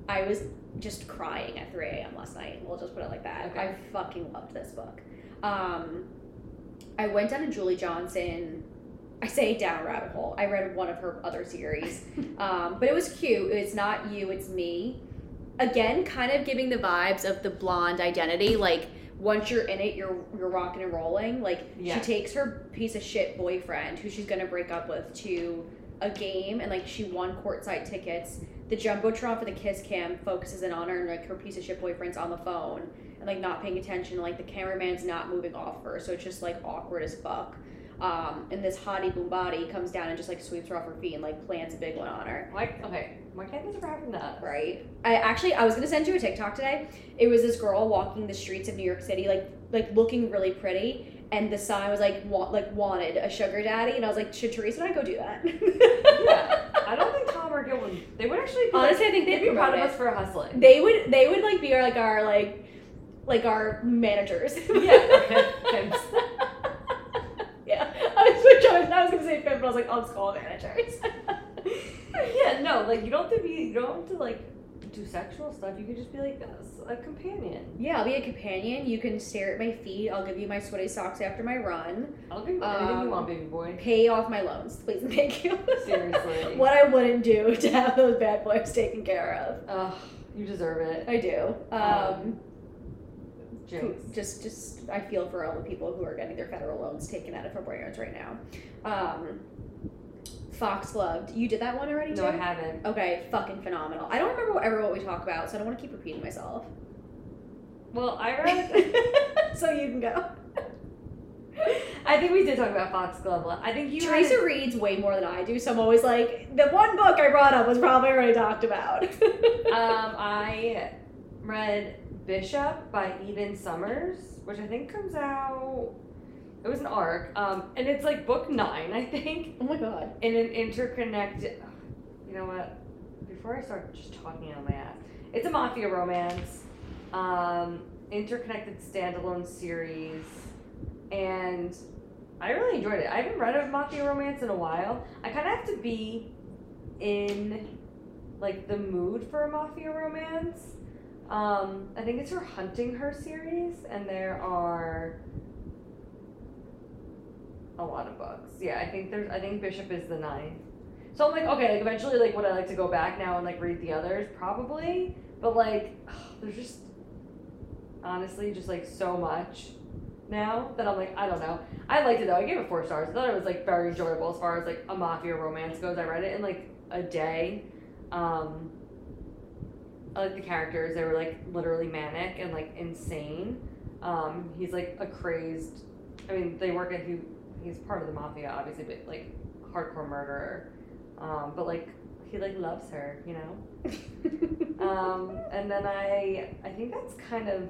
C: I was just crying at 3 a.m. last night. We'll just put it like that.
D: Okay.
C: I fucking loved this book. Um, I went down to Julie Johnson. I say down a rabbit hole. I read one of her other series, um, but it was cute. It's not you, it's me. Again, kind of giving the vibes of the blonde identity. Like once you're in it, you're you're rocking and rolling. Like
D: Yeah.
C: she takes her piece of shit boyfriend, who she's gonna break up with, to a game, and like she won courtside tickets. The jumbotron for the kiss cam focuses in on her, and like her piece of shit boyfriend's on the phone and like not paying attention. Like the cameraman's not moving off her, so it's just like awkward as fuck. Um, and this hottie boom body comes down and just like sweeps her off her feet and like plants a big one on her.
D: Why? Okay. Why can't this ever happen to us?
C: Right. I actually I was gonna send you a TikTok today. It was this girl walking the streets of New York City, like like looking really pretty, and the sign was like wa- like wanted a sugar daddy, and I was like, should Teresa and I go do that?
D: Yeah. I don't think Tom or Gil would. They would actually. Be
C: Honestly, I think
D: they'd
C: they'd
D: be proud of us for hustling.
C: They would they would like be our like our like like our managers.
D: Yeah. Pimps.
C: yeah. I was switch I was, I was gonna say pimp, but I was like, I'll just call them managers.
D: yeah. No. Like you don't have to be. You don't have to like do sexual stuff. You could just be like a, a companion.
C: yeah, I'll be a companion. You can stare at my feet. I'll give you my sweaty socks after my run.
D: I'll give you anything
C: Um,
D: you want, baby boy.
C: Pay off my loans, please and thank you.
D: Seriously.
C: what I wouldn't do to have those bad boys taken care of.
D: Ugh. You deserve it.
C: I do. Um,
D: Um,
C: who- just just I feel for all the people who are getting their federal loans taken out of forbearance right now. Um, Foxgloved. You did that one already too?
D: No, I haven't.
C: Okay, fucking phenomenal. I don't remember what, ever what we talk about, so I don't want to keep repeating myself.
D: Well, I read.
C: so you can go.
D: I think we did talk about Foxglove. I think you. had-
C: Teresa reads way more than I do, so I'm always like, the one book I brought up was probably already talked about.
D: Um, I read Bishop by Eden Summers, which I think comes out. It was an arc, um, and it's like book nine, I think,
C: oh my god.
D: in an interconnected. You know what? Before I start just talking on my ass, it's a mafia romance, um, interconnected standalone series, and I really enjoyed it. I haven't read a mafia romance in a while. I kind of have to be in like the mood for a mafia romance. Um, I think it's her Hunting Her series, and there are a lot of books. Yeah, I think there's. I think Bishop is the ninth. So I'm like, okay, like eventually, like would I like to go back now and like read the others? Probably, but like, there's just honestly just like so much now that I'm like, I don't know. I liked it though. I gave it four stars. I thought it was like very enjoyable as far as like a mafia romance goes. I read it in like a day. Um, like the characters. They were like literally manic and like insane. Um, he's like a crazed. I mean, they work at he. He's part of the mafia, obviously, but like hardcore murderer. Um, but like he like loves her, you know. Um, and then I I think that's kind of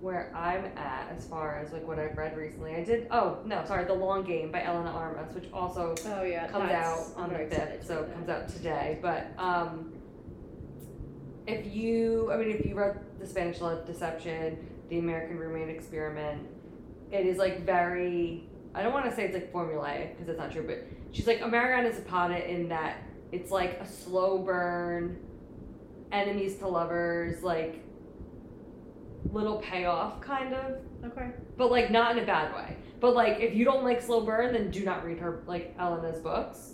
D: where I'm at as far as like what I've read recently. I did oh no sorry The Long Game by Elena Armas, which also
C: Oh yeah,
D: comes out on the fifth, so it comes out today. But um, if you, I mean, if you read The Spanish Love Deception, The American Roommate Experiment, it is like very, I don't want to say it's like formulaic because it's not true, but she's like American is Americana Zapata in that it's like a slow burn, enemies to lovers, like little payoff kind of,
C: Okay.
D: but like not in a bad way. But like if you don't like slow burn, then do not read her like Elena's books.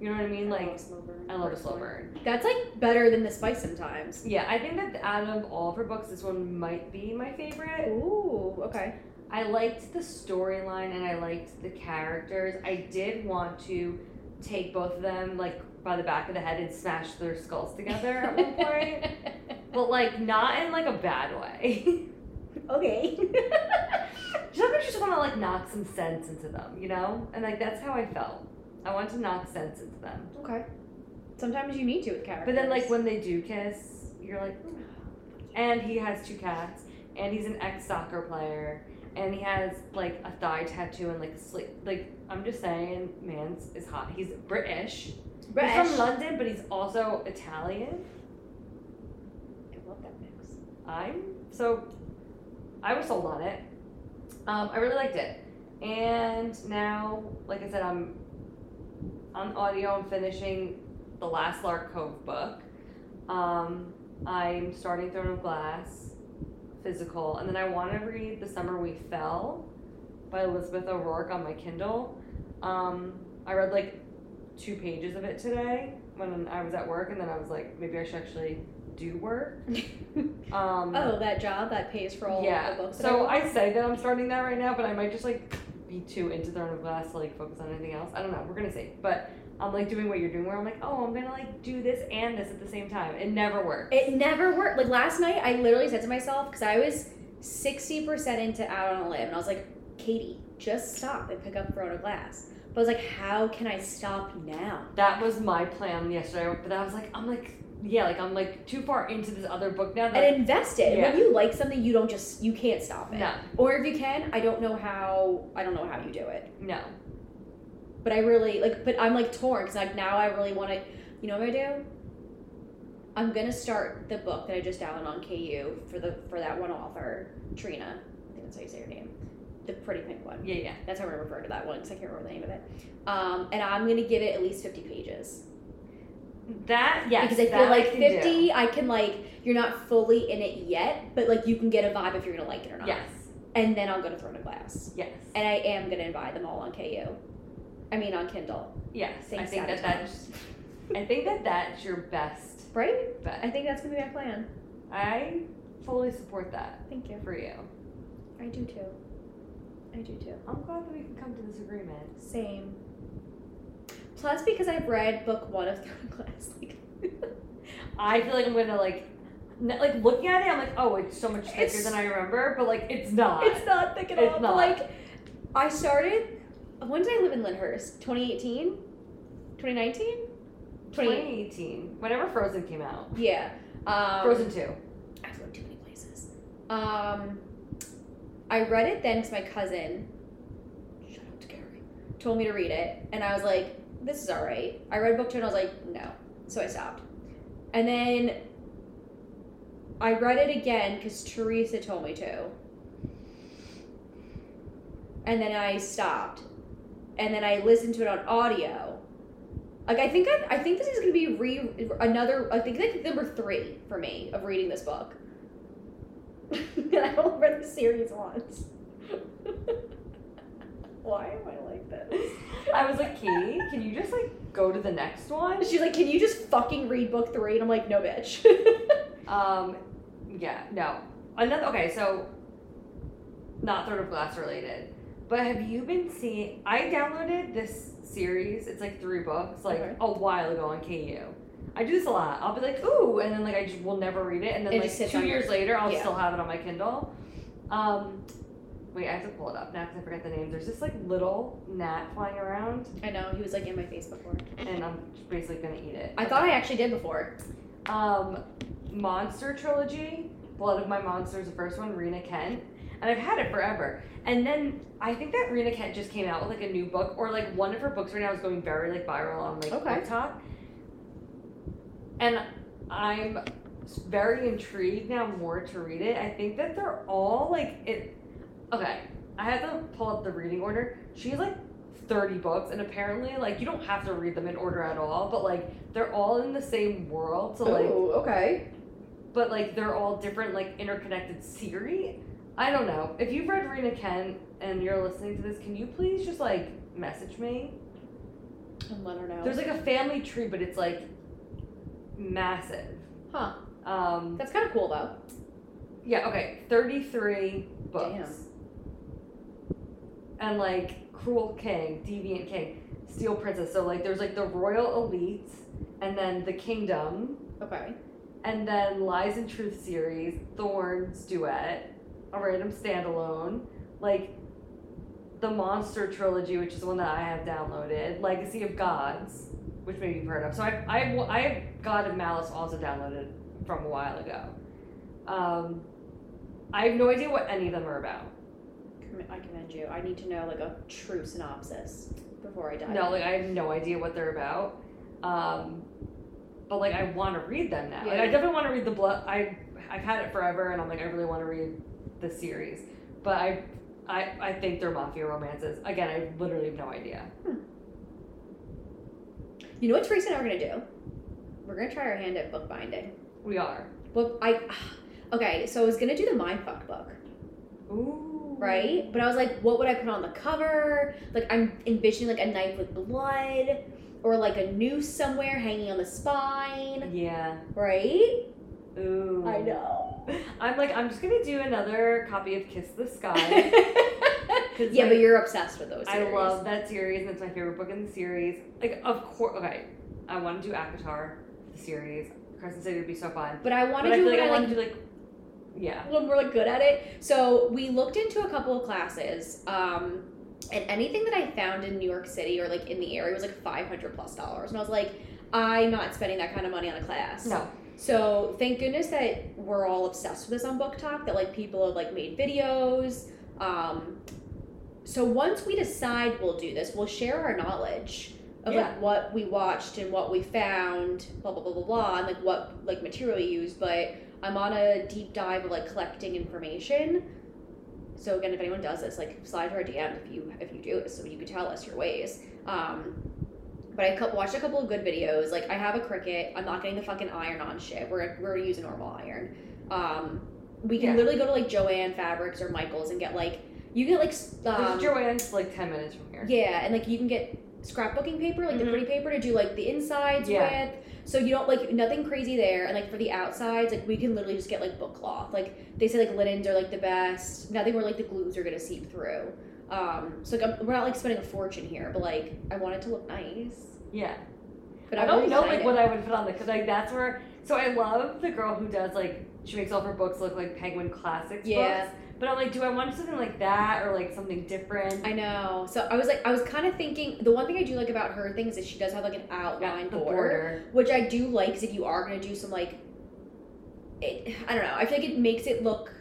D: You know what I mean? Like
C: slow burn.
D: I love a slow burn.
C: That's like better than the spice sometimes.
D: Yeah, I think that out of all of her books, this one might be my favorite.
C: Ooh, okay.
D: I liked the storyline and I liked the characters. I did want to take both of them like by the back of the head and smash their skulls together at one point, but like not in like a bad way.
C: okay.
D: just like I just want to like knock some sense into them, you know? And like that's how I felt. I want to not sense into them.
C: okay. Sometimes you need to with characters.
D: But then like when they do kiss, you're like, "Ooh." and he has two cats, and he's an ex soccer player, and he has like a thigh tattoo and like sli like I'm just saying, man's is hot. He's British.
C: British.
D: He's from London, but he's also Italian.
C: I love that mix.
D: I'm so I was sold on it. Um, I really liked it, and now, like I said, I'm on audio. I'm finishing the last Lark Cove book. Um, I'm starting Throne of Glass, physical, and then I want to read The Summer We Fell by Elizabeth O'Roark on my Kindle. Um, I read like two pages of it today when I was at work, and then I was like, maybe I should actually do work. Um,
C: oh, that job that pays for all
D: yeah.
C: the books.
D: So
C: I,
D: I say that I'm starting that right now, but I might just like be too into of Glass to like focus on anything else. I don't know. We're gonna see. But I'm like doing what you're doing, where I'm like, oh, I'm gonna like do this and this at the same time. It never works.
C: It never worked. Like last night, I literally said to myself because I was sixty percent into Out on a Limb, and I was like, Katie, just stop and pick up of Glass. But I was like, how can I stop now?
D: that was my plan yesterday, but I was like, I'm like, yeah, like I'm like too far into this other book now. That
C: And invest it.
D: Yeah.
C: When you like something, you don't just you can't stop it.
D: no,
C: Or if you can, I don't know how. I don't know how you do it.
D: no.
C: But I really like. But I'm like torn because like now I really want to. You know what I do? I'm gonna start the book that I just downloaded on KU for the for that one author, Trina. I think that's how you say her name. The pretty pink one.
D: Yeah, yeah.
C: That's how I refer to that one because I can't remember the name of it. Um, and I'm gonna give it at least 50 pages
D: That yes,
C: because I feel like
D: do.
C: 50, I can like you're not fully in it yet, but like you can get a vibe if you're gonna like it or not.
D: Yes,
C: And then I'm gonna Throne of Glass,
D: yes,
C: and I am gonna buy them all on KU. I mean on Kindle,
D: yes. I think that
C: Satisfying.
D: that's. I think that that's your best
C: right?
D: bet.
C: I think that's gonna be my plan.
D: I fully support that
C: Thank you.
D: for you.
C: I do too. I do too.
D: I'm glad that we can come to this agreement.
C: Same. Plus, because I've read book one of Throne of Glass, like
D: I feel like I'm gonna like, like looking at it, I'm like, oh, it's so much thicker
C: It's-
D: than I remember, but like it's not.
C: it's not thick at
D: It's
C: all.
D: not.
C: But like, I started. When did I live in Lyndhurst? 2018, 2019,
D: 2018, whenever Frozen came out.
C: Yeah. Um,
D: Frozen two.
C: I've lived too many places. Um, I read it then because my cousin, shout out to Gary, told me to read it, and I was like, "This is all right." I read book two, and I was like, "No," so I stopped. And then I read it again because Teresa told me to, and then I stopped, and then I listened to it on audio. Like I think I, I think this is gonna be re another. I think like number three for me of reading this book. and I only read the series once. Why am I like this?
D: I was like, Katie, can you just like go to the next one?
C: She's like, "Can you just fucking read book three? And I'm like, "No, bitch."
D: Um, yeah, no. Another okay, so not Throne of Glass related, but have you been seeing? I downloaded this series. It's like three books, like
C: Okay.
D: a while ago on KU. I do this a lot. I'll be like, ooh, and then like I just will never read it, and then
C: It
D: like two years later, I'll
C: yeah.
D: still have it on my Kindle. Um, wait, I have to pull it up now because I forget the name. There's this like little gnat flying around,
C: I know he was like in my face before.
D: and I'm basically gonna eat it.
C: I thought I actually did before.
D: Um, Monster Trilogy, Blood of My Monsters, the first one, Rina Kent. And I've had it forever. And then I think that Rina Kent just came out with like a new book, or like one of her books right now is going very like viral on like
C: Okay.
D: TikTok. And I'm very intrigued now more to read it. I think that they're all like it. Okay, I had to pull up the reading order. She's like 30 books, and apparently, like, you don't have to read them in order at all, but like, they're all in the same world. So, like,
C: oh, okay.
D: but like, they're all different, like, interconnected series. I don't know. If you've read Rina Kent and you're listening to this, can you please just like message me?
C: And let her know.
D: There's like a family tree, but it's like massive.
C: huh.
D: Um,
C: That's kind of cool though.
D: yeah, okay, 33 books.
C: Damn.
D: And like Cruel King, Deviant King, Steel Princess. So like there's like the Royal Elite, and then the Kingdom,
C: Okay.
D: and then Lies and Truth series, Thorns Duet, a random standalone, like the Monster trilogy, which is the one that I have downloaded, Legacy of Gods, which maybe you've heard of. So I I I have God of Malice also downloaded from a while ago. Um, I have no idea what any of them are about.
C: I commend you. I need to know like a true synopsis before I die.
D: No, like I have no idea what they're about. Um, but like I want to read them now. Like
C: Yeah.
D: I definitely want to read the blood. I I've had it forever, and I'm like I really want to read the series. But I I I think they're mafia romances. Again, I literally have no idea.
C: You know what Teresa and I are gonna do? We're gonna try our hand at bookbinding.
D: We are.
C: Book I okay, so I was gonna do the mindfuck book,
D: Ooh.
C: Right? But I was like, what would I put on the cover? Like I'm envisioning like a knife with blood, or like a noose somewhere hanging on the spine,
D: Yeah.
C: right?
D: Ooh.
C: I know.
D: I'm like I'm just gonna do another copy of Kiss the Sky.
C: yeah, but you're obsessed with those.
D: I love that series, and it's my favorite book in the series. Like, of course, okay, I want to do ACOTAR, the series. Carson said it would be so fun.
C: But I want to
D: I
C: do
D: feel
C: what
D: like I
C: I
D: want
C: like
D: to do like, yeah,
C: when we're like good at it. So we looked into a couple of classes, um, and anything that I found in New York City or like in the area was like five hundred plus dollars, and I was like, I'm not spending that kind of money on a class.
D: no,
C: So thank goodness that we're all obsessed with this on BookTok. That like people have like made videos. Um, so once we decide we'll do this, we'll share our knowledge of
D: Yeah.
C: like what we watched and what we found, blah blah blah blah blah, and like what like material we used. But I'm on a deep dive of like collecting information. So again, if anyone does this, like slide to our DM if you if you do it, so you can tell us your ways. Um, but I cou- watched a couple of good videos. Like I have a Cricut. I'm not getting the fucking iron on shit. We're we're using normal iron. Um, we can
D: Yeah.
C: literally go to like Joann Fabrics or Michaels and get like you get like um,
D: Joann's like ten minutes from here.
C: yeah, and like you can get scrapbooking paper, like the
D: Mhm.
C: pretty paper, to do like the insides
D: Yeah.
C: with. So you don't like nothing crazy there, and like for the outsides, like we can literally just get like book cloth. Like they say, like linens are like the best. Nothing where like the glues are gonna seep through. Um, so like I'm, we're not like spending a fortune here, but like I want it to look nice.
D: Yeah,
C: But
D: I
C: I'm
D: don't
C: really
D: know like what I would put on the because like that's where. So I love the girl who does like she makes all her books look like Penguin Classics
C: Yeah.
D: books. But I'm like, do I want something like that or like something different?
C: I know. So I was like, I was kind of thinking. The one thing I do like about her things is that she does have like an outline
D: the
C: border,
D: border.
C: which I do like. Because if you are gonna do some like, it, I don't know. I feel like it makes it look.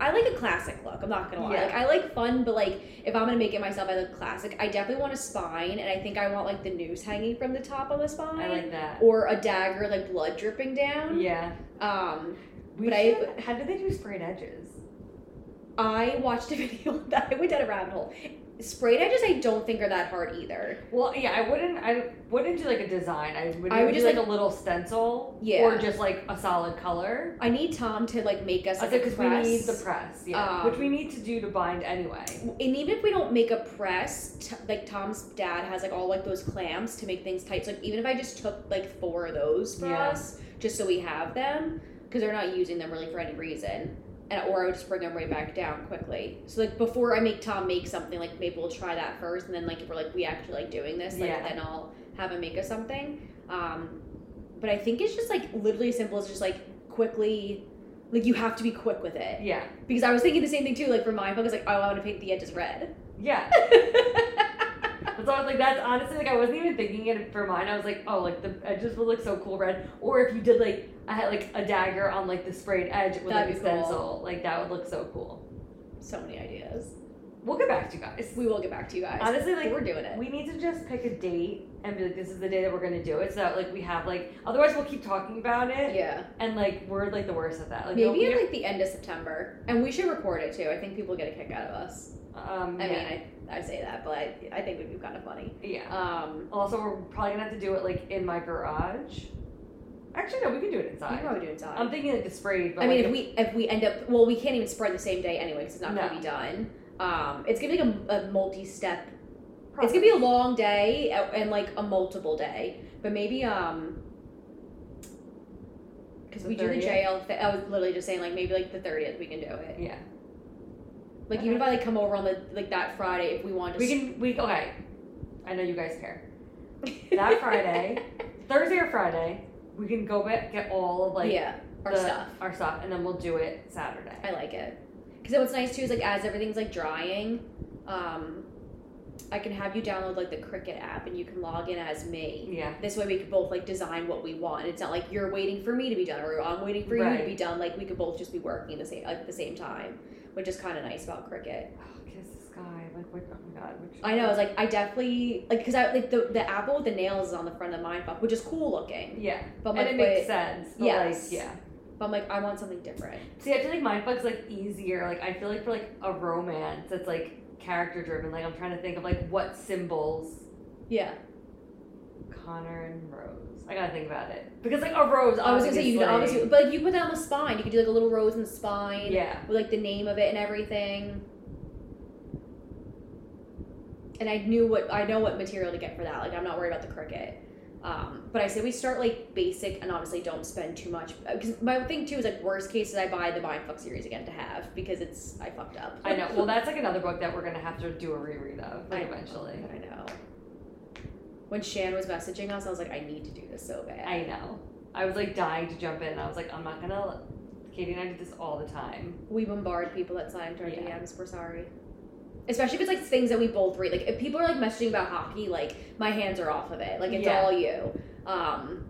C: I like a classic look. I'm not gonna lie.
D: Yeah.
C: Like I like fun, but like if I'm gonna make it myself, I like classic. I definitely want a spine, and I think I want like the noose hanging from the top of the spine,
D: I like that.
C: or a dagger like blood dripping down.
D: Yeah.
C: Um,
D: We
C: But I-
D: how did they do sprayed edges?
C: I watched a video that I went down a rabbit hole. Sprayed edges, I don't think are that hard either.
D: Well, yeah, I wouldn't. I wouldn't do like a design. I would.
C: I would
D: do
C: just,
D: like,
C: like-
D: a little stencil.
C: Yeah.
D: Or just like a solid color.
C: I need Tom to like make us like a
D: because we need the press, yeah,
C: Um,
D: which we need to do to bind anyway.
C: and even if we don't make a press, t- like Tom's dad has like all like those clamps to make things tight. So like, even if I just took like four of those for
D: Yeah.
C: us, just so we have them, because they're not using them really for any reason, and or I would just bring them right back down quickly. So like before I make Tom make something, like maybe we'll try that first, and then like if we're like we actually like doing this, like
D: Yeah.
C: then I'll have him make us something. Um, but I think it's just like literally as simple as just like quickly. Like you have to be quick with it
D: Yeah,
C: because I was thinking the same thing too. Like for my book, it's like, oh, I want to paint the edges red.
D: yeah. That's all I was like. That's honestly like I wasn't even thinking it for mine. I was like, oh, like the edges will look so cool red. Or if you did like I had like a dagger on like the sprayed edge with
C: That'd
D: like a
C: cool.
D: stencil, like that would look so cool.
C: so many ideas.
D: we'll get back to you guys.
C: We will get back to you guys.
D: Honestly, like
C: we're doing it.
D: We need to just pick a date and be like, this is the day that we're gonna do it, so that like we have like. Otherwise, we'll keep talking about it,
C: yeah.
D: and like we're like the worst at that. Like,
C: Maybe at like the end of September, and we should record it too. I think people get a kick out of us.
D: Um,
C: I
D: yeah.
C: mean, I, I say that, but I, I think we'd be kind of funny.
D: yeah.
C: Um,
D: Also, we're probably gonna have to do it like in my garage. Actually, no, we can do it
C: we
D: inside.
C: can probably do it inside.
D: I'm thinking like the spray. But
C: I mean,
D: like,
C: if we if we end up well, we can't even spread the same day anyway because it's not
D: No.
C: gonna be done. Um, it's gonna be like a, a multi-step. It's gonna be a long day and like a multiple day, but maybe um. Because we do the jail. Th- I was literally just saying, like maybe like the thirtieth, we can do it.
D: yeah,
C: Like
D: Okay.
C: even if I like come over on the like that Friday, if we want to.
D: we can. We okay. I know you guys care. that Friday, Thursday or Friday, we can go back get all of like
C: yeah, our
D: the-
C: stuff.
D: our stuff, and then we'll do it Saturday.
C: I like it. Because what's nice too is like as everything's like drying, um, I can have you download like the Cricut app and you can log in as me.
D: Yeah.
C: This way we could both like design what we want. It's not like you're waiting for me to be done or I'm waiting for you to be done. Like we could both just be working the same like, at the same time, which is kind of nice about Cricut.
D: Oh, kiss the sky. Like, what, oh my god. Which,
C: I know. I was like, I definitely like because I like the the apple with the nails is on the front of the mindfuck, which is cool looking.
D: Yeah.
C: But I'm
D: and
C: like,
D: it makes
C: but-
D: sense. But
C: Yes.
D: like, yeah.
C: But I'm like, I want something different.
D: See, I feel like mindfuck's like easier. Like, I feel like for like a romance it's like character driven. Like, I'm trying to think of like what symbols
C: Yeah.
D: Connor and Rose. I gotta think about it because like a rose.
C: I was gonna say you could
D: obviously-
C: but like you put that on the spine. You could do like a little rose in the spine.
D: Yeah.
C: with like the name of it and everything. And I knew what I know what material to get for that. Like I'm not worried about the Cricut. Um, but I say we start like basic and obviously don't spend too much because my thing too is like worst case is I buy the Mindfuck series again to have because it's I fucked up.
D: I know. Well, that's like another book that we're gonna have to do a reread of like,
C: I know.
D: eventually.
C: I know. When Shan was messaging us, I was like, I need to do this so bad.
D: I know. I was like dying to jump in. I was like, I'm not gonna. Katie and I do this all the time.
C: we bombard people that sign to our
D: Yeah.
C: DMs. We're sorry. Especially if it's like things that we both read. Like if people are like messaging about hockey, like my hands are off of it. Like it's
D: Yeah.
C: all you. Um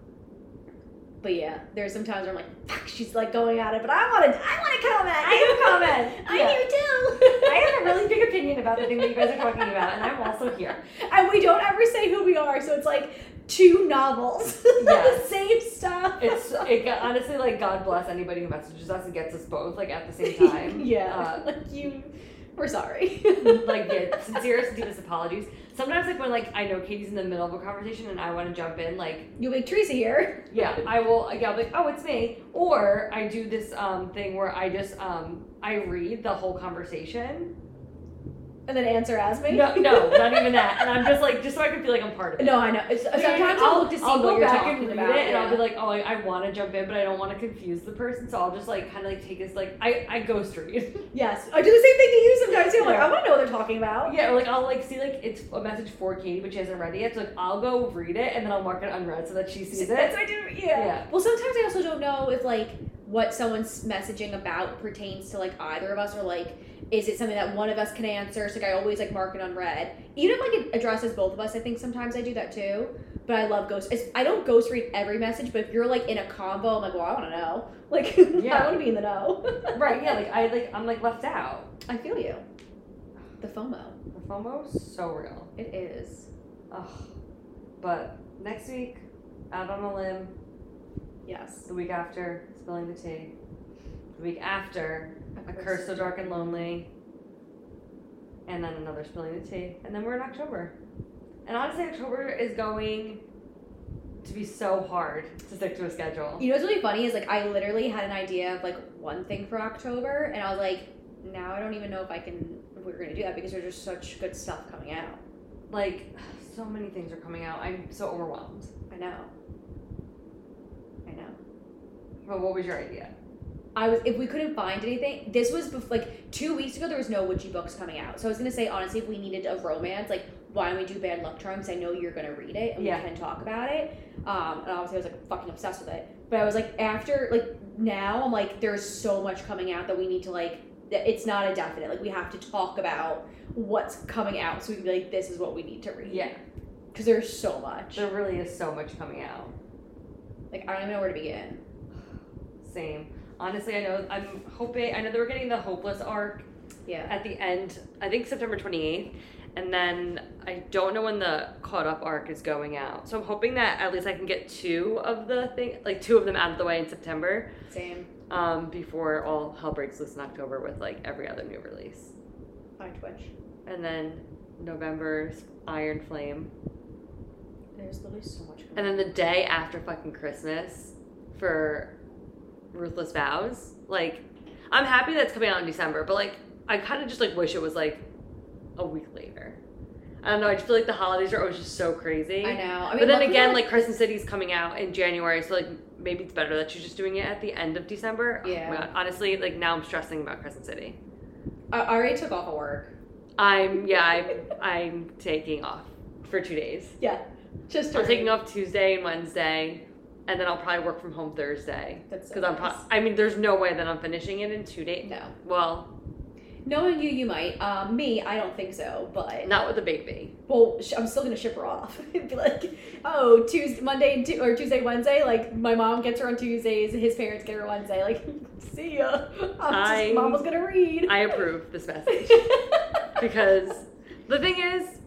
C: but yeah, there's some times where I'm like, fuck, she's like going at it, but I wanna I wanna comment.
D: I have a comment.
C: I
D: Yeah.
C: do too.
D: I have a really big opinion about the thing that you guys are talking about, and I'm also here.
C: and we don't ever say who we are, so it's like two novels.
D: Yes.
C: the same stuff.
D: It's it honestly like God bless anybody who messages us and gets us both like at the same time.
C: yeah.
D: Uh,
C: like you we're sorry.
D: like yeah, sincerest, deepest apologies. Sometimes like when like I know Katie's in the middle of a conversation and I want to jump in, like
C: you make Teresa here.
D: yeah, I will. Yeah, I'll be like, oh, it's me. Or I do this um thing where I just um I read the whole conversation.
C: And then answer as me.
D: No, no, not even that. And I'm just like, just so I can feel like I'm part of it.
C: No, I know. It's, sometimes I'll, look to see
D: I'll
C: what
D: go
C: you're
D: back
C: talking
D: and read
C: about.
D: it, and I'll be like, oh, I, I want to jump in, but I don't want to confuse the person, so I'll just like kind of like take this like I I ghost read.
C: yes, I do the same thing to you sometimes too. I'm like,
D: Yeah.
C: I want to know what they're talking about.
D: yeah, or like I'll like see like it's a message for Katie, but she hasn't read it yet, so like I'll go read it, and then I'll mark it unread so that she sees it.
C: That's what I do. Yeah.
D: Yeah.
C: Well, sometimes I also don't know if like what someone's messaging about pertains to like either of us or like is it something that one of us can answer? So like I always like mark it on unread. Even if like it addresses both of us, I think sometimes I do that too. But I love ghost. I don't ghost read every message, but if you're like in a combo, I'm like, well, I want to know. Like,
D: Yeah.
C: I want to be in the know.
D: Right? Yeah, like I like I'm like left out.
C: I feel you. The FOMO.
D: The FOMO's so real.
C: It is.
D: Ugh. But next week, out on a limb.
C: Yes.
D: The week after, spilling the tea. The week after, a curse so dark and lonely. And then another spilling the tea. And then we're in October. And honestly, October is going to be so hard to stick to a schedule.
C: You know what's really funny is like I literally had an idea of like one thing for October, and I was like, now I don't even know if I can if we're gonna do that because there's just such good stuff coming out.
D: Like, so many things are coming out. I'm so overwhelmed.
C: I know. I know.
D: But what was your idea?
C: I was if we couldn't find anything. This was bef- like two weeks ago. There was no Witchy books coming out, so I was gonna say honestly, if we needed a romance, like why don't we do Bad Luck Charms? I know you're gonna read it and
D: Yeah.
C: we can talk about it. Um, and obviously I was like fucking obsessed with it. But I was like after like now I'm like there's so much coming out that we need to like. that It's not a definite. Like we have to talk about what's coming out, so we can be like, this is what we need to read.
D: Yeah,
C: because there's so much.
D: there really is so much coming out.
C: Like I don't even know where to begin.
D: Same. Honestly, I know. I'm hoping. I know that we're getting the hopeless arc
C: Yeah.
D: at the end. I think September 28th. And then I don't know when the caught up arc is going out. So I'm hoping that at least I can get two of the thing, like two of them out of the way in September,
C: Same.
D: um, before all hell breaks loose in October with like every other new release.
C: On Twitch.
D: And then November's Iron Flame.
C: There's literally so much.
D: And then the day after fucking Christmas for Ruthless Vows. Like, I'm happy that's coming out in December, but like, I kind of just like wish it was like a week later. I don't know. I just feel like the holidays are always just so crazy.
C: I know. I mean,
D: but then again, like Crescent City's coming out in January, so like maybe it's better that she's just doing it at the end of December. Oh
C: Yeah.
D: God. Honestly, like now I'm stressing about Crescent City.
C: I I already took off of work.
D: I'm yeah, I'm I'm taking off for two days.
C: Yeah. Just
D: I'm taking off Tuesday and Wednesday, and then I'll probably work from home Thursday.
C: That's so
D: Because I'm,
C: nice.
D: pro- I mean, there's no way that I'm finishing it in two days.
C: No.
D: Well,
C: Knowing you, you might. Um, me, I don't think so. But
D: not with the baby.
C: well, sh- I'm still gonna ship her off. Be like, oh, Tuesday, Monday, and tu- or Tuesday, Wednesday. Like my mom gets her on Tuesdays, his parents get her Wednesday. Like, see ya. I'm
D: I-
C: just, mom was gonna read.
D: I approve this message because the thing is,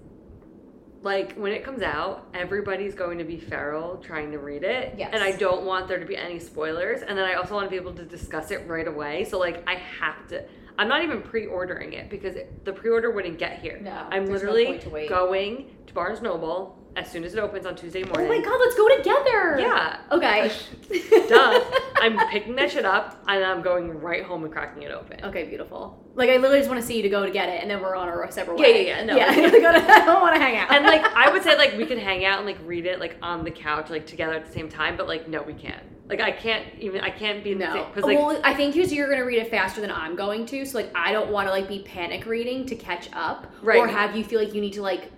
D: like when it comes out, everybody's going to be feral trying to read it,
C: Yes.
D: and I don't want there to be any spoilers. And then I also want to be able to discuss it right away. So like I have to. I'm not even pre-ordering it because it, the pre-order wouldn't get here.
C: No,
D: I'm
C: no
D: literally
C: point to
D: going to Barnes Noble as soon as it opens on Tuesday morning.
C: oh my god, let's go together.
D: Yeah.
C: Okay.
D: Duh. I'm picking that shit up and I'm going right home and cracking it open.
C: Okay, beautiful. Like I literally just want to see you to go to get it, and then we're on our separate
D: Yeah,
C: way.
D: yeah, yeah, no.
C: yeah. I gotta- I don't want to hang out.
D: And like I would say like we could hang out and like read it like on the couch like together at the same time, but like no, we can't. Like I can't even I can't be in
C: no,
D: because like
C: well, I think because you're gonna read it faster than I'm going to, so like I don't want to like be panic reading to catch up,
D: Right.
C: Or have you feel like you need to like,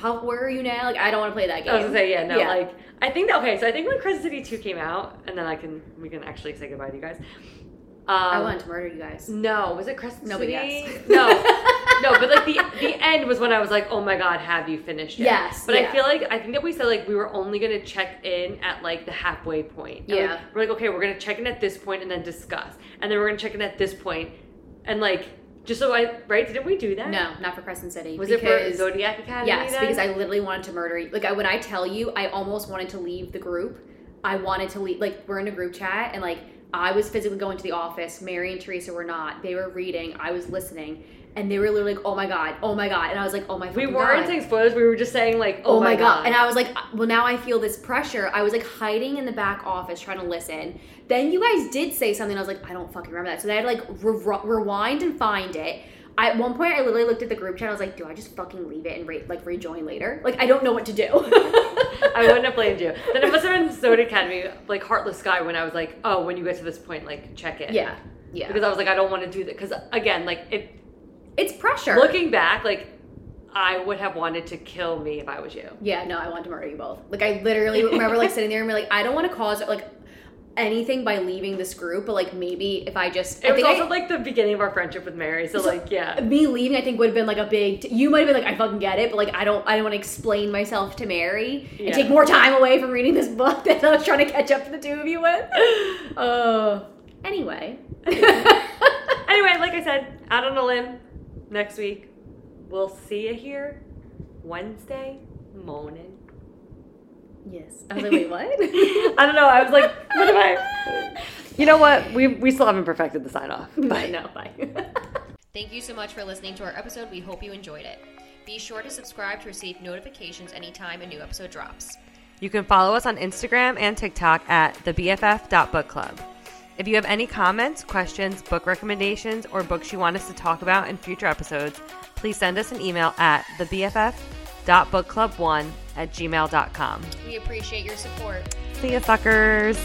C: how where are you now? Like I don't want to play that game.
D: I was gonna say yeah no
C: Yeah.
D: like I think that okay so I think when Crescent City two came out and then I can we can actually say goodbye to you guys. Um,
C: I wanted to murder you guys.
D: No, was it Crescent
C: Nobody
D: City?
C: asked.
D: No, no, but like the the end was when I was like, oh my god, have you finished it?
C: Yes,
D: But I feel like I think that we said like we were only gonna check in at like the halfway point. And, like,
C: Yeah.
D: we're like, okay, we're gonna check in at this point and then discuss, and then we're gonna check in at this point, and like just so I right? Didn't we do that?
C: No, not for Crescent City.
D: Was it for Zodiac Academy?
C: Yes,
D: then?
C: because I literally wanted to murder you. Like I, when I tell you, I almost wanted to leave the group. I wanted to leave. Like we're in a group chat, and like I was physically going to the office. Mary and Teresa were not. They were reading. I was listening, and they were literally like, "Oh my god, oh my god," and I was like, "Oh my."
D: we weren't
C: god.
D: saying spoilers. We were just saying like,
C: Oh, oh my god. And I was like, uh, well, now I feel this pressure. I was like hiding in the back office trying to listen. Then you guys did say something. I was like, I don't fucking remember that. So they had to like re- rewind and find it. I, at one point, I literally looked at the group chat. I was like, do I just fucking leave it and re- like rejoin later? Like, I don't know what to do.
D: I wouldn't have blamed you. Then it must have been Zodiac Academy, like Heartless Sky, when I was like, oh, when you get to this point, like check it.
C: yeah, yeah.
D: Because I was like, I don't want to do that. Because again, like it
C: it's pressure.
D: Looking back, like I would have wanted to kill me if I was you.
C: Yeah, no, I wanted to murder you both. Like I literally remember like sitting there and be like, I don't want to cause like anything by leaving this group, but like maybe if I just
D: It
C: I
D: was
C: think I-
D: also like the beginning of our friendship with Mary. So,
C: So-
D: like, yeah.
C: me leaving I think would have been like a big t- you might have been like I fucking get it but like I don't I don't want to explain myself to Mary
D: Yeah.
C: and take more time away from reading this book that I was trying to catch up to the two of you with. Uh anyway.
D: Anyway, like I said, out on a limb next week. We'll see you here Wednesday morning.
C: yes. I was like, wait, what?
D: I don't know. I was like, what am I? You know what? We we still haven't perfected the sign off.
C: Bye. No, bye.
B: Thank you so much for listening to our episode. We hope you enjoyed it. Be sure to subscribe to receive notifications anytime a new episode drops.
A: You can follow us on Instagram and TikTok at the thebff.bookclub. If you have any comments, questions, book recommendations, or books you want us to talk about in future episodes, please send us an email at thebff.bookclub1 at gmail.com.
B: We appreciate your support.
A: See you, suckers!